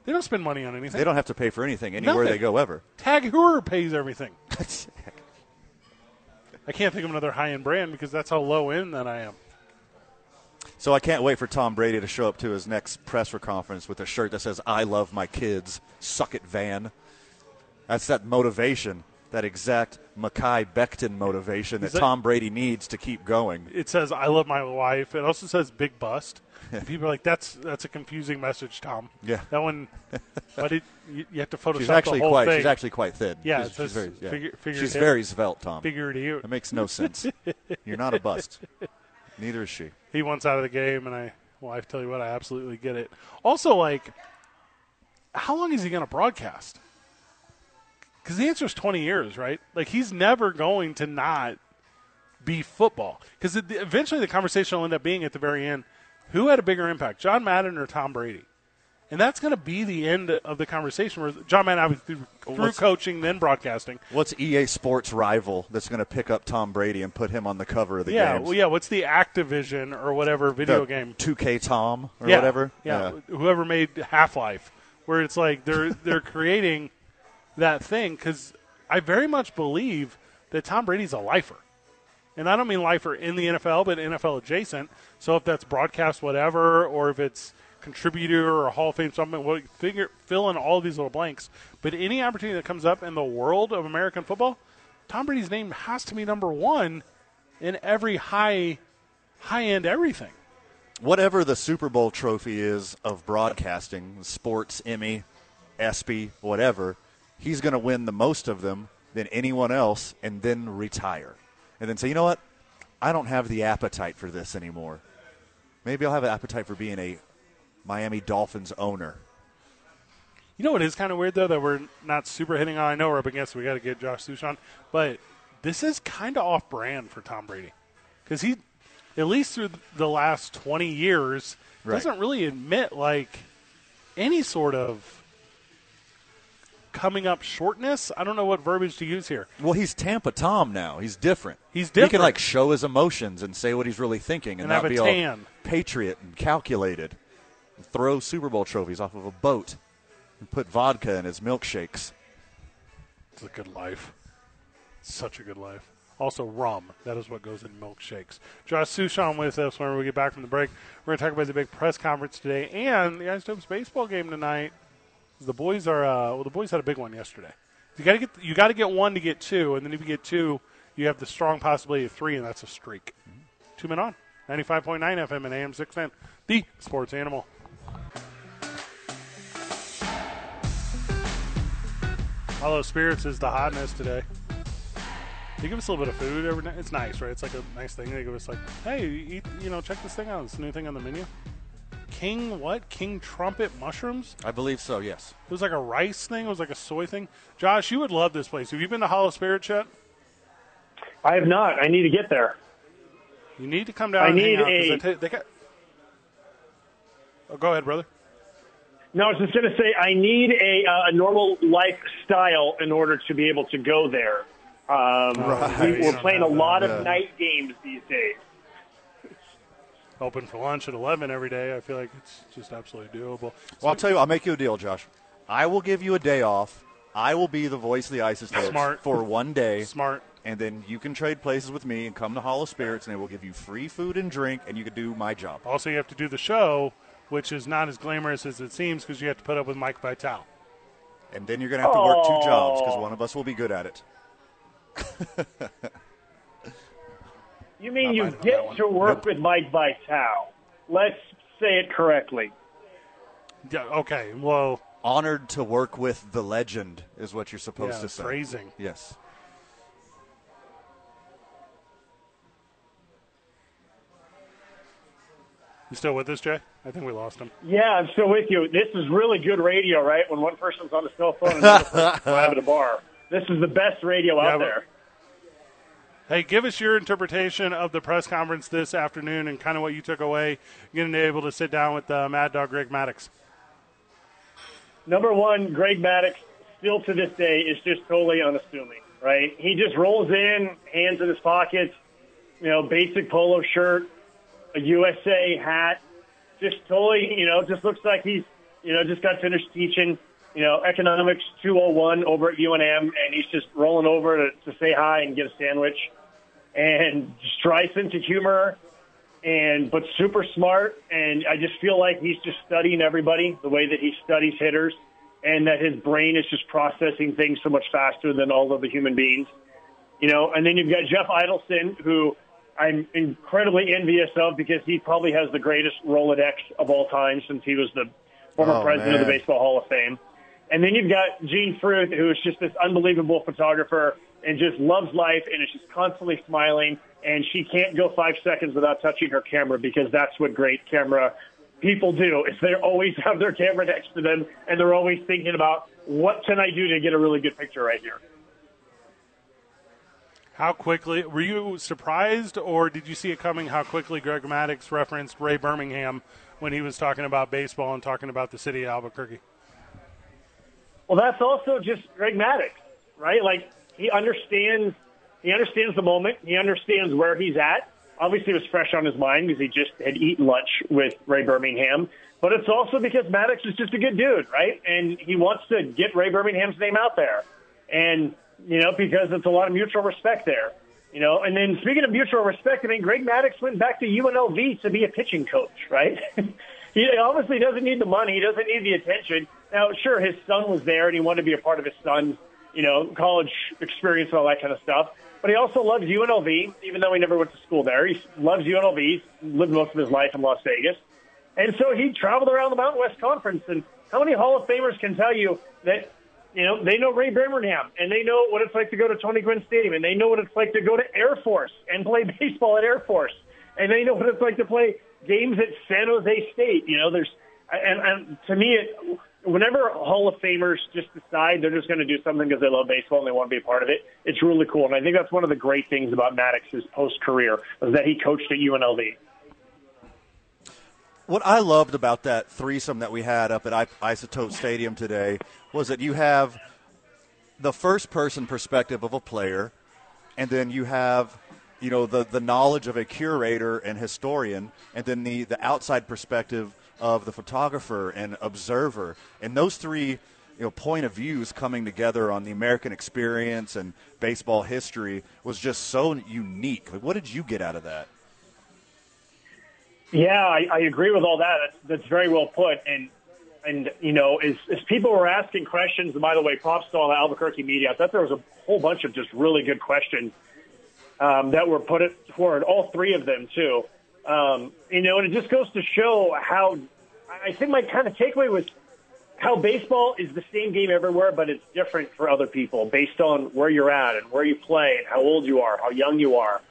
They don't spend money on anything. They don't have to pay for anything anywhere Nothing. they go ever. Tag Heuer pays everything. I can't think of another high end brand because that's how low end that I am. So I can't wait for Tom Brady to show up to his next press conference with a shirt that says "I love my kids." Suck it, Van. That's that motivation, that exact Mekhi Becton motivation that, that- Tom Brady needs to keep going. It says "I love my wife." It also says "big bust." People are like, "That's that's a confusing message, Tom." Yeah. that one. But it, you, you have to Photoshop She's actually the whole quite. thing. She's actually quite thin. Yeah, she's, she's very. Yeah. figure- figure she's very svelte, Tom. Figure it makes no sense. You're not a bust. Neither is she. He wants out of the game, and I, well, I tell you what, I absolutely get it. Also, like, how long is he going to broadcast? Because the answer is 20 years, right? Like, he's never going to not be football. Because eventually the conversation will end up being at the very end who had a bigger impact, John Madden or Tom Brady? And that's going to be the end of the conversation where John Madden obviously through, through coaching, then broadcasting. What's EA Sports rival that's going to pick up Tom Brady and put him on the cover of the game? yeah, games? well, yeah. What's the Activision or whatever video The game? 2K Tom or yeah, whatever. Yeah, whoever made Half Life, where it's like they're they're creating that thing because I very much believe that Tom Brady's a lifer, and I don't mean lifer in the NFL, but NFL adjacent. So if that's broadcast, whatever, or if it's contributor or Hall of Fame something, what figure fill in all these little blanks. But any opportunity that comes up in the world of American football, Tom Brady's name has to be number one in every high high end everything. whatever the Super Bowl trophy is of broadcasting, sports, Emmy, ESPY, whatever, he's going to win the most of them than anyone else and then retire. And then say, you know what? I don't have the appetite for this anymore. Maybe I'll have an appetite for being a Miami Dolphins owner. You know what is kind of weird though that we're not super hitting on. I know we're up against. We got to get Josh Suchon, but this is kind of off brand for Tom Brady because he, at least through the last twenty years, Right. doesn't really admit like any sort of coming up shortness. I don't know what verbiage to use here. Well, he's Tampa Tom now. He's different. He's different. He can like show his emotions and say what he's really thinking, and, And not have a be all patriot and calculated. And throw Super Bowl trophies off of a boat and put vodka in his milkshakes. It's a good life. Such a good life. Also, rum. That is what goes in milkshakes. Josh Suchon with us when we get back from the break. We're going to talk about the big press conference today and the Isotopes baseball game tonight. The boys are uh, well. The boys had a big one yesterday. You got to get you got to get one to get two, and then if you get two, you have the strong possibility of three, and that's a streak. Two men on ninety five point nine FM and AM six ten, the Sports Animal. Hollow Spirits is the hotness today. They give us a little bit of food every night. It's nice, right? It's like a nice thing. They give us like, hey, eat, you know, check this thing out. It's a new thing on the menu. King what? King trumpet mushrooms? I believe so. Yes. It was like a rice thing. It was like a soy thing. Josh, you would love this place. Have you been to Hollow Spirits yet? I have not. I need to get there. You need to come down. I and need out 'cause a- they ta- they got. Oh, go ahead, brother. No, I was just going to say I need a, uh, a normal lifestyle in order to be able to go there. Um, Right. we, we're playing a lot Yeah. of night games these days. Open for lunch at eleven every day. I feel like it's just absolutely doable. Well, I'll tell you, I'll make you a deal, Josh. I will give you a day off. I will be the voice of the ISIS Smart. for one day. Smart. And then you can trade places with me and come to Hollow Spirits, and they will give you free food and drink, and you can do my job. Also, you have to do the show, which is not as glamorous as it seems because you have to put up with Mike Vitale. And then you're going to have to work two jobs because Oh. one of us will be good at it. You mean Not you mine on that get to work Nope. with Mike Vitale? Let's say it correctly. Yeah. Okay. Well, Honored to work with the legend is what you're supposed Yeah, to say. phrasing. Yes. you still with us, Jay? I think we lost him. Yeah, I'm still with you. This is really good radio, right? When one person's on a cell phone and another person's live at a bar. This is the best radio Yeah, out there. Hey, give us your interpretation of the press conference this afternoon and kind of what you took away getting able to sit down with uh, Mad Dog Greg Maddux. Number one, Greg Maddux, still to this day, is just totally unassuming, right? He just rolls in, hands in his pockets, you know, basic polo shirt, a USA hat, just totally, you know, just looks like he's, you know, just got finished teaching, you know, economics 201 over at UNM, and he's just rolling over to, to say hi and get a sandwich. And dry sense of humor, and but super smart. And I just feel like he's just studying everybody the way that he studies hitters, and that his brain is just processing things so much faster than all of the human beings. You know, and then you've got Jeff Idelson, who I'm incredibly envious of because he probably has the greatest Rolodex of all time since he was the former Oh, president of the. Baseball Hall of Fame. And then you've got Jean Fruth, who is just this unbelievable photographer and just loves life and is just constantly smiling. And she can't go five seconds without touching her camera because that's what great camera people do. Is they always have their camera next to them and they're always thinking about what can I do to get a really good picture right here. How quickly were you surprised, or did you see it coming? How quickly Greg Maddux referenced Ray Birmingham when he was talking about baseball and talking about the city of Albuquerque? Well, that's also just Greg Maddux, right? Like he understands, he understands the moment. He understands where he's at. Obviously, it was fresh on his mind because he just had eaten lunch with Ray Birmingham. But it's also because Maddux is just a good dude, right? And he wants to get Ray Birmingham's name out there, and you know because it's a lot of mutual respect there. You know, and then speaking of mutual respect, I mean, Greg Maddux went back to UNLV to be a pitching coach, right? he obviously doesn't need the money. He doesn't need the attention. Now, sure, his son was there, and he wanted to be a part of his son's, you know, college experience and all that kind of stuff. But he also loves UNLV, even though he never went to school there. He loves UNLV. Lived most of his life in Las Vegas. And so he traveled around the Mountain West Conference. And how many Hall of Famers can tell you that, you know, they know Ray Birmingham and they know what it's like to go to Tony Gwynn Stadium and they know what it's like to go to Air Force and play baseball at Air Force and they know what it's like to play games at San Jose State. You know, there's, and, and to me, it, whenever Hall of Famers just decide they're just going to do something because they love baseball and they want to be a part of it, it's really cool. And I think that's one of the great things about Maddux's post career was that he coached at UNLV. What I loved about that threesome that we had up at Isotope Stadium today was that you have the first person perspective of a player, and then you have you know the, the knowledge of a curator and historian, and then the, the outside perspective of the photographer and observer. And those three you know point of views coming together on the American experience and baseball history was just so unique. Like, what did you get out of that? Yeah, I, I agree with all that. That's, that's very well put. And and you know, as, as people were asking questions, and by the way, props to all the Albuquerque media. I thought there was a whole bunch of just really good questions um, that were put forward. All three of them too. Um, you know, and it just goes to show how. I think my kind of takeaway was how baseball is the same game everywhere, but it's different for other people based on where you're at and where you play and how old you are, how young you are,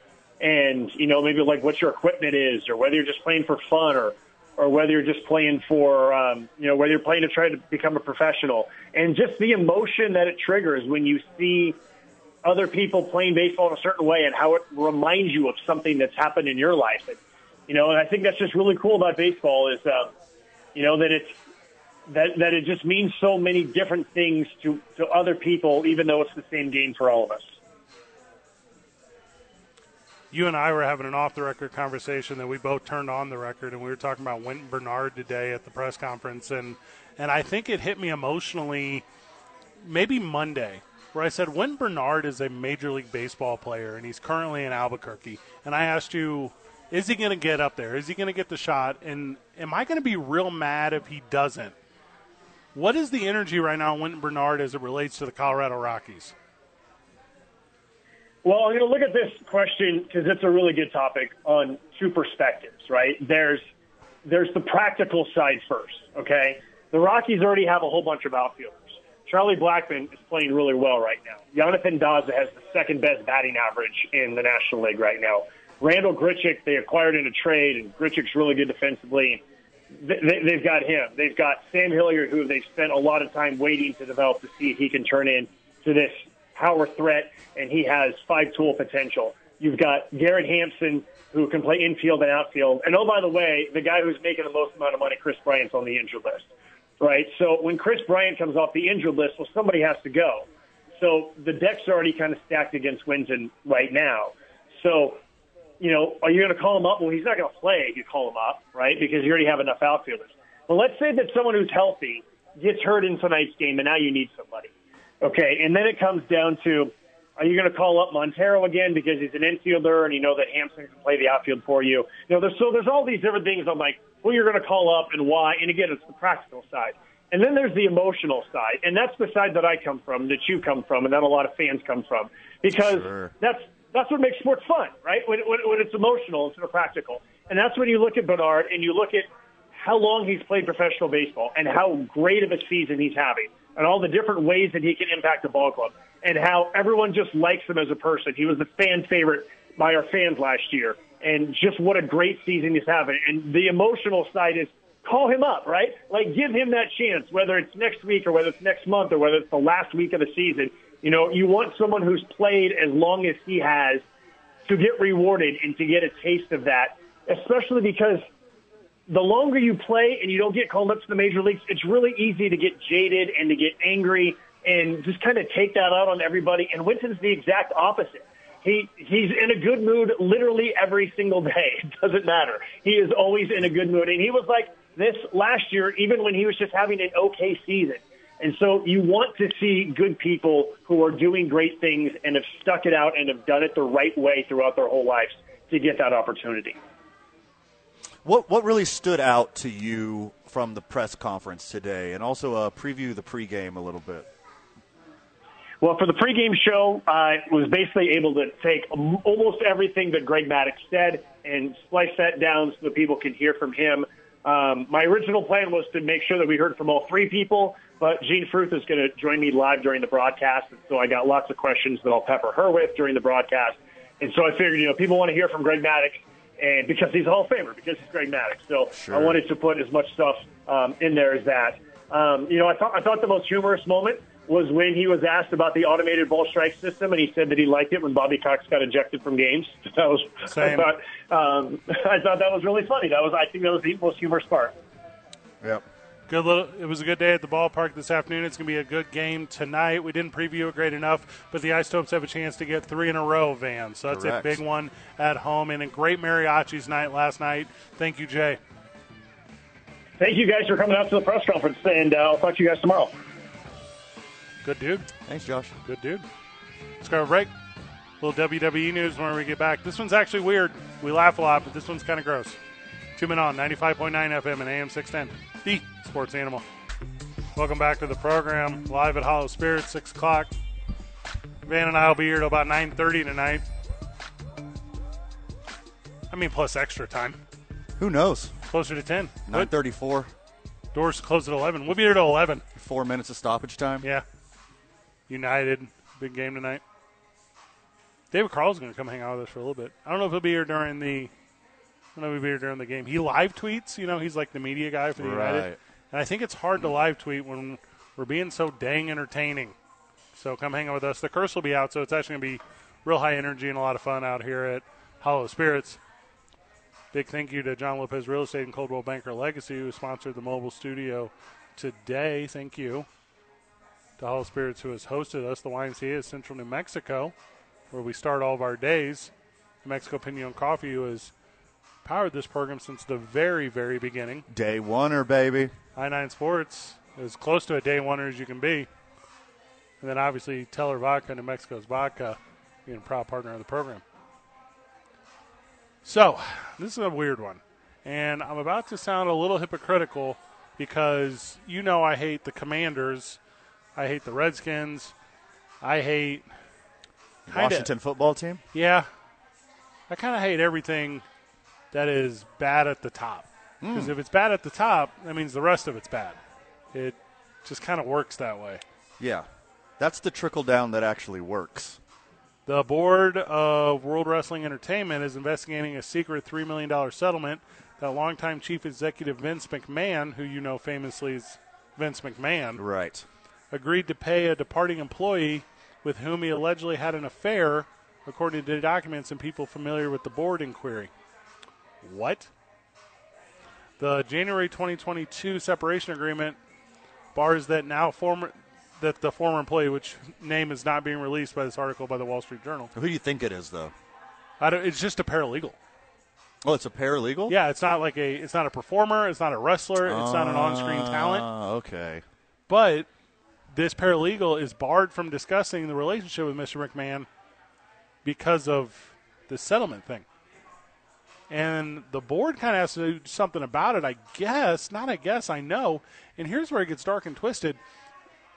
and you know maybe like what your equipment is, or whether you're just playing for fun, or or whether you're just playing for um, you know whether you're playing to try to become a professional, and just the emotion that it triggers when you see other people playing baseball in a certain way and how it reminds you of something that's happened in your life. You know, and I think that's just really cool about baseball is, uh, you know, that it's that that it just means so many different things to to other people, even though it's the same game for all of us. You and I were having an off the record conversation that we both turned on the record, and we were talking about Wynton Bernard today at the press conference, and and I think it hit me emotionally, maybe Monday, where I said Wynton Bernard is a Major League Baseball player, and he's currently in Albuquerque, and I asked you. Is he going to get up there? Is he going to get the shot? And am I going to be real mad if he doesn't? What is the energy right now, Wynton Bernard, as it relates to the Colorado Rockies? Well, I'm going to look at this question because it's a really good topic on two perspectives, right? There's there's the practical side first, okay? The Rockies already have a whole bunch of outfielders. Charlie Blackmon is playing really well right now. Jonathan Daza has the second best batting average in the National League right now. Randall Grichuk, they acquired in a trade, and Grichuk's really good defensively. They, they've got him. They've got Sam Hilliard, who they've spent a lot of time waiting to develop to see if he can turn into this power threat, and he has five tool potential. You've got Garrett Hampson, who can play infield and outfield. And oh, by the way, the guy who's making the most amount of money, Kris Bryant's on the injured list, right? So when Kris Bryant comes off the injured list, well, somebody has to go. So the deck's already kind of stacked against Wynton right now. So you know, are you going to call him up? Well, he's not going to play if you call him up, right? Because you already have enough outfielders. But let's say that someone who's healthy gets hurt in tonight's game, and now you need somebody. Okay, and then it comes down to, are you going to call up Montero again because he's an infielder and you know that Hampson can play the outfield for you? You know, there's, so there's all these different things. I'm like, who you're going to call up and why? And again, it's the practical side. And then there's the emotional side, and that's the side that I come from, that you come from, and that a lot of fans come from, because Sure. that's that's what makes sports fun, right? When, when, when it's emotional instead of practical. And that's when you look at Bernard and you look at how long he's played professional baseball and how great of a season he's having and all the different ways that he can impact the ball club and how everyone just likes him as a person. He was the fan favorite by our fans last year and just what a great season he's having. And the emotional side is call him up, right? Like give him that chance, whether it's next week or whether it's next month or whether it's the last week of the season. You know, you want someone who's played as long as he has to get rewarded and to get a taste of that, especially because the longer you play and you don't get called up to the major leagues, it's really easy to get jaded and to get angry and just kind of take that out on everybody. And Wynton's the exact opposite. He he's in a good mood literally every single day. It doesn't matter. He is always in a good mood, and he was like this last year, even when he was just having an okay season. And so you want to see good people who are doing great things and have stuck it out and have done it the right way throughout their whole lives to get that opportunity. What what really stood out to you from the press conference today, and also uh, preview the pregame a little bit? Well, for the pregame show, I was basically able to take almost everything that Greg Maddux said and splice that down so that people can hear from him. Um, my original plan was to make sure that we heard from all three people, but Jean Fruth is going to join me live during the broadcast, and so I got lots of questions that I'll pepper her with during the broadcast. And so I figured, you know, people want to hear from Greg Maddux, and because he's a Hall of Famer, because he's Greg Maddux. So Sure. I wanted to put as much stuff um, in there as that. Um, you know, I thought I thought the most humorous moment was when he was asked about the automated ball strike system, and he said that he liked it when Bobby Cox got ejected from games. That was I Same. thought um, I thought that was really funny. That was I think that was the most humorous part. Yep. Good little. It was a good day at the ballpark this afternoon. It's going to be a good game tonight. We didn't preview it great enough, but the Isotopes have a chance to get three in a row, Van. So that's Correct. a big one at home and a great mariachis night last night. Thank you, Jay. Thank you guys for coming out to the press conference, and uh, I'll talk to you guys tomorrow. Good dude. Thanks, Josh. Good dude. Let's go to break. little WWE news when we get back. This one's actually weird. We laugh a lot, but this one's kind of gross. Two men on 95.9 FM and AM 610. The Sports Animal. Welcome back to the program. Live at Hollow Spirit, 6 o'clock. Van and I will be here till about 9.30 tonight. I mean, plus extra time. Who knows? Closer to 10. Nine thirty-four. Doors close at 11. We'll be here till 11. Four minutes of stoppage time. Yeah. United, big game tonight. David Carl's going to come hang out with us for a little bit. I don't know if he'll be here during the. I know be here during the game. He live tweets. You know, he's like the media guy for the United. And I think it's hard to live tweet when we're being so dang entertaining. So come hang out with us. The curse will be out, so it's actually going to be real high energy and a lot of fun out here at Hollow Spirits. Big thank you to John Lopez Real Estate and Coldwell Banker Legacy, who sponsored the mobile studio today. Thank you to Hollow Spirits, who has hosted us. The YMCA is Central New Mexico, where we start all of our days. New Mexico Pinon Coffee, who has powered this program since the very, very beginning. Day oneer, baby. I 9 Sports, as close to a day oneer as you can be. And then obviously Teller Vodka, New Mexico's vodka, being a proud partner of the program. So, this is a weird one. And I'm about to sound a little hypocritical because you know I hate the Commanders. I hate the Redskins. I hate. kinda- Washington football team. Yeah. I kind of hate everything that is bad at the top. Because Hmm. if it's bad at the top, that means the rest of it's bad. It just kind of works that way. Yeah, that's the trickle down that actually works. The board of World Wrestling Entertainment is investigating a secret $3 million settlement that longtime chief executive Vince McMahon, who you know famously as Vince McMahon, Right. agreed to pay a departing employee with whom he allegedly had an affair, according to documents and people familiar with the board inquiry. What? The January 2022 separation agreement bars that now former that the former employee, which name is not being released by this article by the Wall Street Journal. Who do you think it is, though? I don't, it's just a paralegal. Oh, it's a paralegal. Yeah, it's not like a it's not a performer, it's not a wrestler, it's not an on-screen talent. Ah, okay. But this paralegal is barred from discussing the relationship with Mr. McMahon because of the settlement thing. And the board kind of has to do something about it, I guess. Not I guess, I know. And here's where it gets dark and twisted.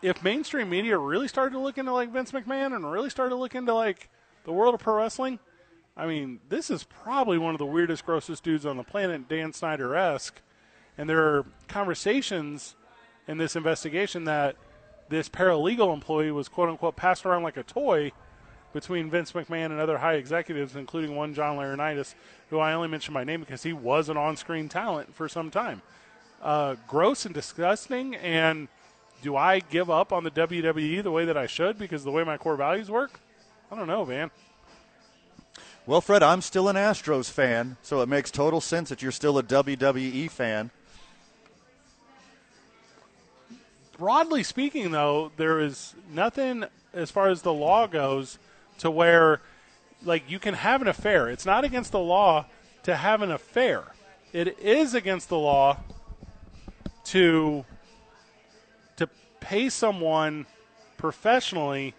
If mainstream media really started to look into like Vince McMahon and really started to look into like the world of pro wrestling, I mean, this is probably one of the weirdest, grossest dudes on the planet, Dan Snyder esque. And there are conversations in this investigation that this paralegal employee was quote unquote passed around like a toy between Vince McMahon and other high executives, including one John Laurinaitis, who I only mention by name because he was an on screen talent for some time. Uh, gross and disgusting. And do I give up on the WWE the way that I should because of the way my core values work? I don't know, man. Well, Fred, I'm still an Astros fan, so it makes total sense that you're still a WWE fan. broadly speaking, though, there is nothing as far as the law goes to where, like, you can have an affair. It's not against the law to have an affair. It is against the law to to pay someone professionally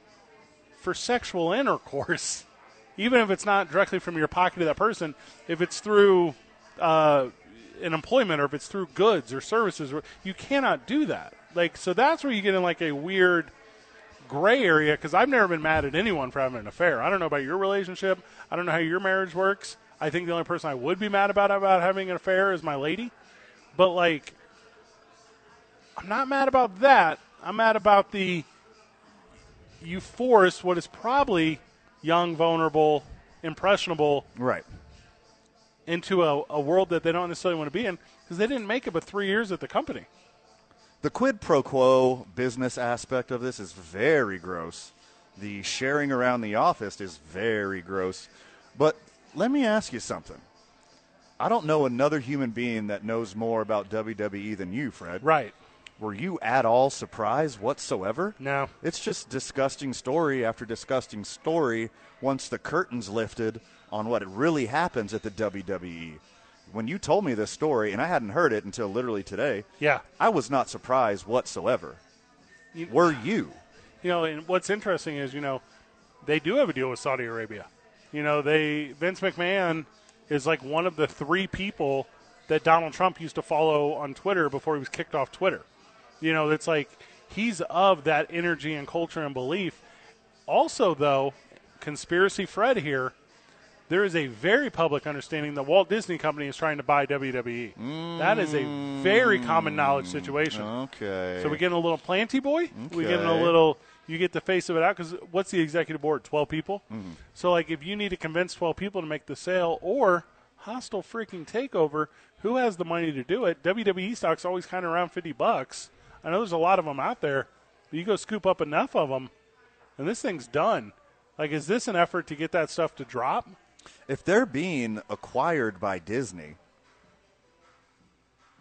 for sexual intercourse, even if it's not directly from your pocket to that person. If it's through uh, an employment or if it's through goods or services, you cannot do that. Like, so that's where you get in like a weird gray area because I've never been mad at anyone for having an affair. I don't know about your relationship. I don't know how your marriage works. I think the only person I would be mad about about having an affair is my lady. But like, I'm not mad about that. I'm mad about the you force what is probably young, vulnerable, impressionable Right. into a, a world that they don't necessarily want to be in because they didn't make it but three years at the company. The quid pro quo business aspect of this is very gross. The sharing around the office is very gross. But let me ask you something. I don't know another human being that knows more about WWE than you, Fred. Right. Were you at all surprised whatsoever? No. It's just disgusting story after disgusting story once the curtains lifted on what really happens at the WWE. When you told me this story, and I hadn't heard it until literally today, Yeah. I was not surprised whatsoever. You- Were you? You know, and what's interesting is, you know, they do have a deal with Saudi Arabia. You know, they Vince McMahon is like one of the three people that Donald Trump used to follow on Twitter before he was kicked off Twitter. You know, it's like he's of that energy and culture and belief. Also, though, conspiracy Fred here, there is a very public understanding that Walt Disney Company is trying to buy WWE. That is a very common knowledge situation. Okay. So we getting a little planty boy. Okay. We getting a little. You get the face of it out because what's the executive board? Twelve people. Mm-hmm. So like, if you need to convince twelve people to make the sale or hostile freaking takeover, who has the money to do it? WWE stock's always kind of around fifty bucks. I know there's a lot of them out there. But you go scoop up enough of them, and this thing's done. Like, is this an effort to get that stuff to drop? If they're being acquired by Disney,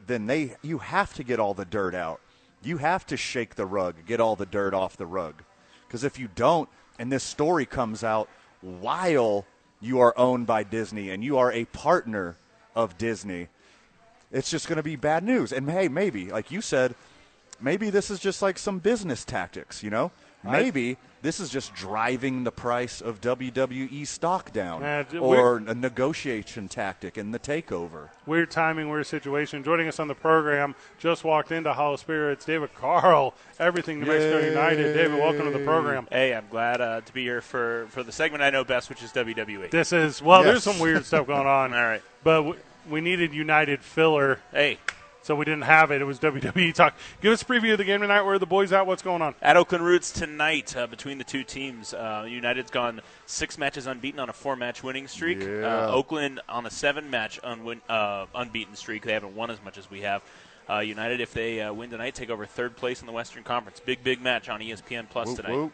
then they you have to get all the dirt out. You have to shake the rug, get all the dirt off the rug. Because if you don't, and this story comes out while you are owned by Disney and you are a partner of Disney, it's just going to be bad news. And hey, maybe, like you said, maybe this is just like some business tactics, you know? Maybe this is just driving the price of WWE stock down Uh, d- or a negotiation tactic in the takeover. Weird timing, weird situation. Joining us on the program, just walked into Hollow Spirits, David Carl, everything New Mexico Yay. United. David, welcome to the program. Hey, I'm glad uh, to be here for, for the segment I know best, which is WWE. This is, well, Yes. there's some weird stuff going on. All right. But w- we needed United filler, Hey, so we didn't have it. It was WWE talk. Give us a preview of the game tonight. Where are the boys at? What's going on? at Oakland Roots tonight uh, between the two teams. Uh, United's gone six matches unbeaten on a four-match winning streak. Yeah. Uh, Oakland on a seven-match unwin- uh, unbeaten streak. They haven't won as much as we have. Uh, United, if they uh, win tonight, take over third place in the Western Conference. Big, big match on ESPN Plus Whoop, tonight. whoop.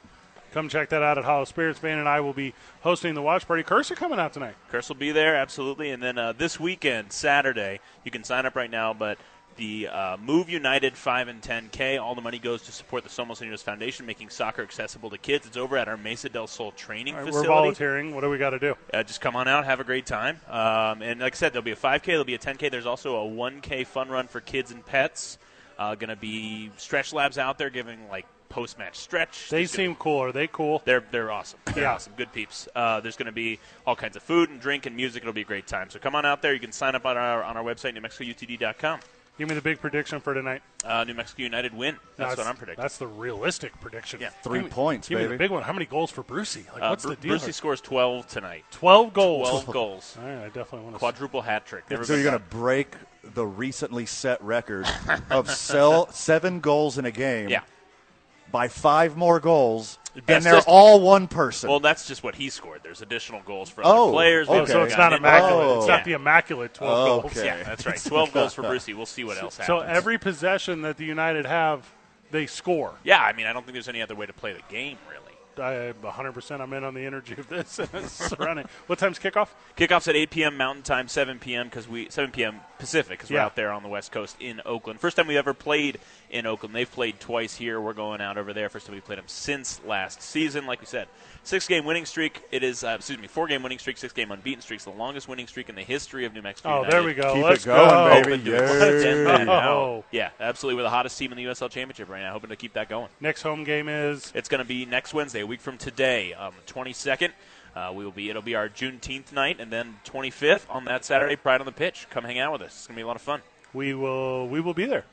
Come check that out at Hollow Spirits. Van and I will be hosting the watch party. Cursor coming out tonight. Curse will be there, absolutely. And then uh, this weekend, Saturday, you can sign up right now, but the uh, Move United 5 and 10K, all the money goes to support the Somos Unidos Foundation, making soccer accessible to kids. It's over at our Mesa del Sol training right, we're facility. volunteering. What do we got to do? Uh, just come on out, have a great time. Um, and like I said, there'll be a 5K, there'll be a 10K. There's also a 1K fun run for kids and pets. Uh, going to be stretch labs out there giving like post match stretch. They There's seem cool. Are they cool? they're they're awesome. They're Yeah. awesome. Good peeps. Uh, there's going to be all kinds of food and drink and music. It'll be a great time. So come on out there. You can sign up on our on our website, NewMexicoUTD.com. Give me the big prediction for tonight. Uh, New Mexico United win. That's, what I'm predicting. That's the realistic prediction. Yeah. Three Give me- points, give me baby. the big one. How many goals for Brucey? Like, Uh, what's Bru- the deal? Brucey scores 12 tonight. Twelve goals. 12 goals. All right, I definitely want to. Quadruple hat trick. Never So you're going to break the recently set record of sell seven goals in a game Yeah. By five more goals, That's and they're just- all one person. Well, that's just what he scored. There's additional goals for other Oh, players. Oh, so it's not immaculate. Oh. It's not the immaculate twelve oh, goals. Okay. Yeah, that's right. 12 goals for Brucey. We'll see what else happens. So every possession that the United have, they score. Yeah, I mean, I don't think there's any other way to play the game, really. I 100% I'm in on the energy of this surrounding. What time's kickoff? Kickoff's at 8 p.m. Mountain Time, 7 p.m. because we 7 p.m. Pacific because we're out there on the West Coast in Oakland. First time we've ever played in Oakland. They've played twice here. We're going out over there. First time we played them since last season. Like we said, six game winning streak. It is uh, excuse me, four game winning streak, six game unbeaten streak. It's the longest winning streak in the history of New Mexico. Oh, United. there we go. Keep Let's it going, go. baby. Hoping to Yay. extend that Oh. Yeah, absolutely. We're the hottest team in the USL Championship right now. Hoping to keep that going. Next home game is It's going to be next Wednesday, a week from today, um, 22nd. Uh, we will be. It'll be our Juneteenth night, and then 25th on that Saturday, Pride on the Pitch. Come hang out with us. It's going to be a lot of fun. we will we will be there.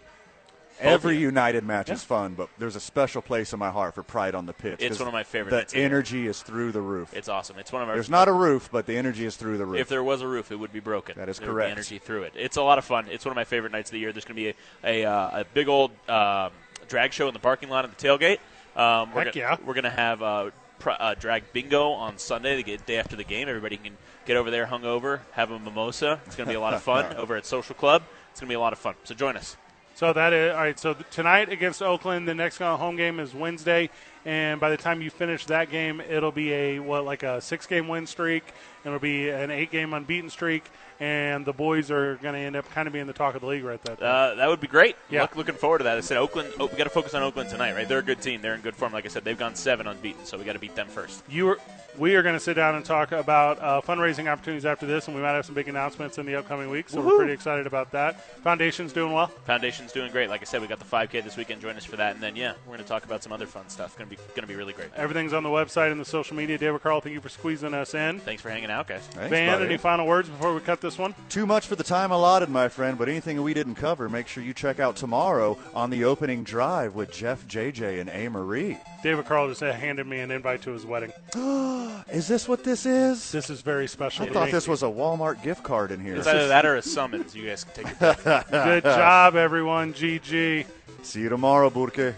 Every United match is fun, but there's a special place in my heart for Pride on the pitch. It's one of my favorite The nights of the energy is through the roof. It's awesome. It's one of our. There's not a roof, but the energy is through the roof. If there was a roof, it would be broken. That is There would be correct. energy through it. It's a lot of fun. It's one of my favorite nights of the year. There's going to be a a, uh, a big old um, drag show in the parking lot at the tailgate. Um, we're Heck gonna, yeah. We're going to have uh, pr- uh, drag bingo on Sunday, the day after the game. Everybody can get over there hungover, have a mimosa. It's going to be a lot of fun over at Social Club. It's going to be a lot of fun. So join us. So that is all right. So tonight against Oakland, the next home game is Wednesday, and by the time you finish that game, it'll be a what like a six game win streak, and it'll be an eight game unbeaten streak, and the boys are going to end up kind of being the talk of the league right there. Uh, that would be great. Yeah. Look, looking forward to that. I said Oakland. Oh, we got to focus on Oakland tonight, right? They're a good team. They're in good form. Like I said, they've gone seven unbeaten, so we got to beat them first. You are, we are going to sit down and talk about uh, fundraising opportunities after this, and we might have some big announcements in the upcoming weeks. So we're pretty excited about that. Foundation's doing well. Foundation's doing great. Like I said, we got the 5K this weekend. Join us for that, and then yeah, we're going to talk about some other fun stuff. It's going to be going to be really great. Everything's on the website and the social media. David Carl, thank you for squeezing us in. Thanks for hanging out, guys. Thanks, Van, buddy. any final words before we cut this one? Too much for the time allotted, my friend, but anything we didn't cover, make sure you check out tomorrow on the opening drive with Jeff, JJ, and A. Marie. David Carl just handed me an invite to his wedding. Is this what this is? This is very special. I thought me. this was a Walmart gift card in here. It's either that or a summons. You guys can take it. Good job, everyone. GG. See you tomorrow, Burke.